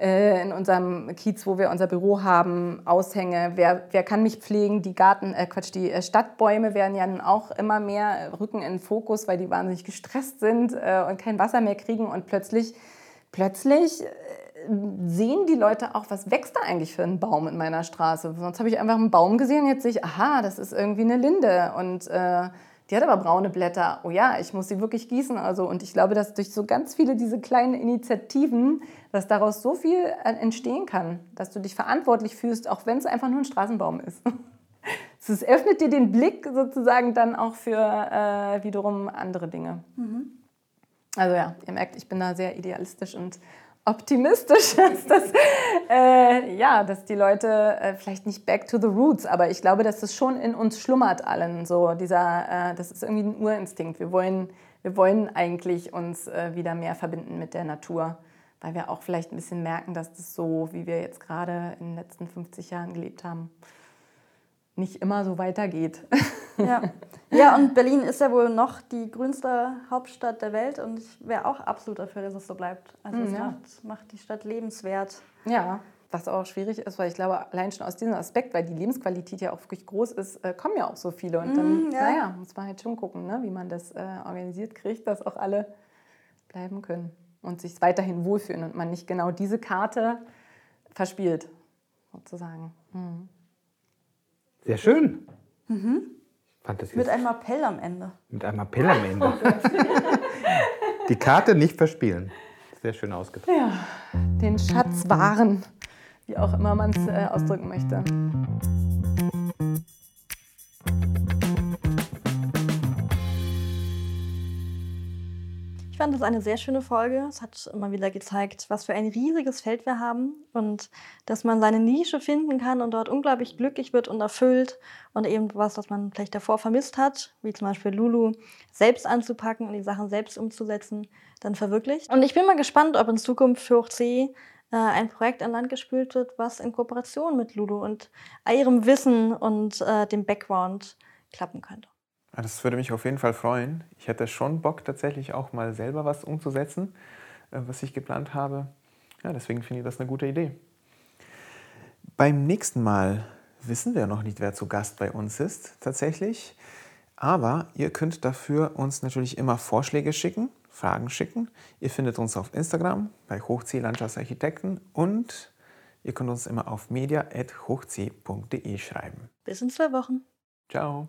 äh, in unserem Kiez, wo wir unser Büro haben, Aushänge. Wer, wer kann mich pflegen? Die Garten, äh, Quatsch, die Stadtbäume werden ja nun auch immer mehr rücken in den Fokus, weil die wahnsinnig gestresst sind und kein Wasser mehr kriegen und plötzlich plötzlich äh, sehen die Leute auch, was wächst da eigentlich für ein Baum in meiner Straße. Sonst habe ich einfach einen Baum gesehen, jetzt sehe ich, aha, das ist irgendwie eine Linde und äh, die hat aber braune Blätter. Oh ja, ich muss sie wirklich gießen. Also, und ich glaube, dass durch so ganz viele diese kleinen Initiativen, dass daraus so viel äh, entstehen kann, dass du dich verantwortlich fühlst, auch wenn es einfach nur ein Straßenbaum ist. Es öffnet dir den Blick sozusagen dann auch für äh, wiederum andere Dinge. Mhm. Also ja, ihr merkt, ich bin da sehr idealistisch und optimistisch, dass, das, äh, ja, dass die Leute äh, vielleicht nicht back to the roots, aber ich glaube, dass das schon in uns schlummert allen. So dieser, äh, das ist irgendwie ein Urinstinkt. Wir wollen, wir wollen eigentlich uns äh, wieder mehr verbinden mit der Natur, weil wir auch vielleicht ein bisschen merken, dass das so, wie wir jetzt gerade in den letzten 50 Jahren gelebt haben, nicht immer so weitergeht. Ja. ja, und Berlin ist ja wohl noch die grünste Hauptstadt der Welt und ich wäre auch absolut dafür, dass es so bleibt. Also es ja. macht, macht die Stadt lebenswert. Ja, was auch schwierig ist, weil ich glaube, allein schon aus diesem Aspekt, weil die Lebensqualität ja auch wirklich groß ist, äh, kommen ja auch so viele. Und dann, mm, ja. naja, muss man halt schon gucken, ne, wie man das äh, organisiert kriegt, dass auch alle bleiben können und sich weiterhin wohlfühlen und man nicht genau diese Karte verspielt, sozusagen. Mhm. Sehr schön. Mhm. Mit einem Appell am Ende. Mit einem Appell am Ende. Die Karte nicht verspielen. Sehr schön ausgedrückt. Ja, den Schatz wahren, wie auch immer man es äh, ausdrücken möchte. Fand es eine sehr schöne Folge. Es hat immer wieder gezeigt, was für ein riesiges Feld wir haben und dass man seine Nische finden kann und dort unglaublich glücklich wird und erfüllt und eben was, was man vielleicht davor vermisst hat, wie zum Beispiel Lulu, selbst anzupacken und die Sachen selbst umzusetzen, dann verwirklicht. Und ich bin mal gespannt, ob in Zukunft für Hoch C äh, ein Projekt an Land gespült wird, was in Kooperation mit Lulu und ihrem Wissen und äh, dem Background klappen könnte. Das würde mich auf jeden Fall freuen. Ich hätte schon Bock, tatsächlich auch mal selber was umzusetzen, äh, was ich geplant habe. Ja, deswegen finde ich das eine gute Idee. Beim nächsten Mal wissen wir noch nicht, wer zu Gast bei uns ist, tatsächlich. Aber ihr könnt dafür uns natürlich immer Vorschläge schicken, Fragen schicken. Ihr findet uns auf Instagram bei Hochzieh Landschaftsarchitekten und ihr könnt uns immer auf media.hochzieh.de schreiben. Bis in zwei Wochen. Ciao.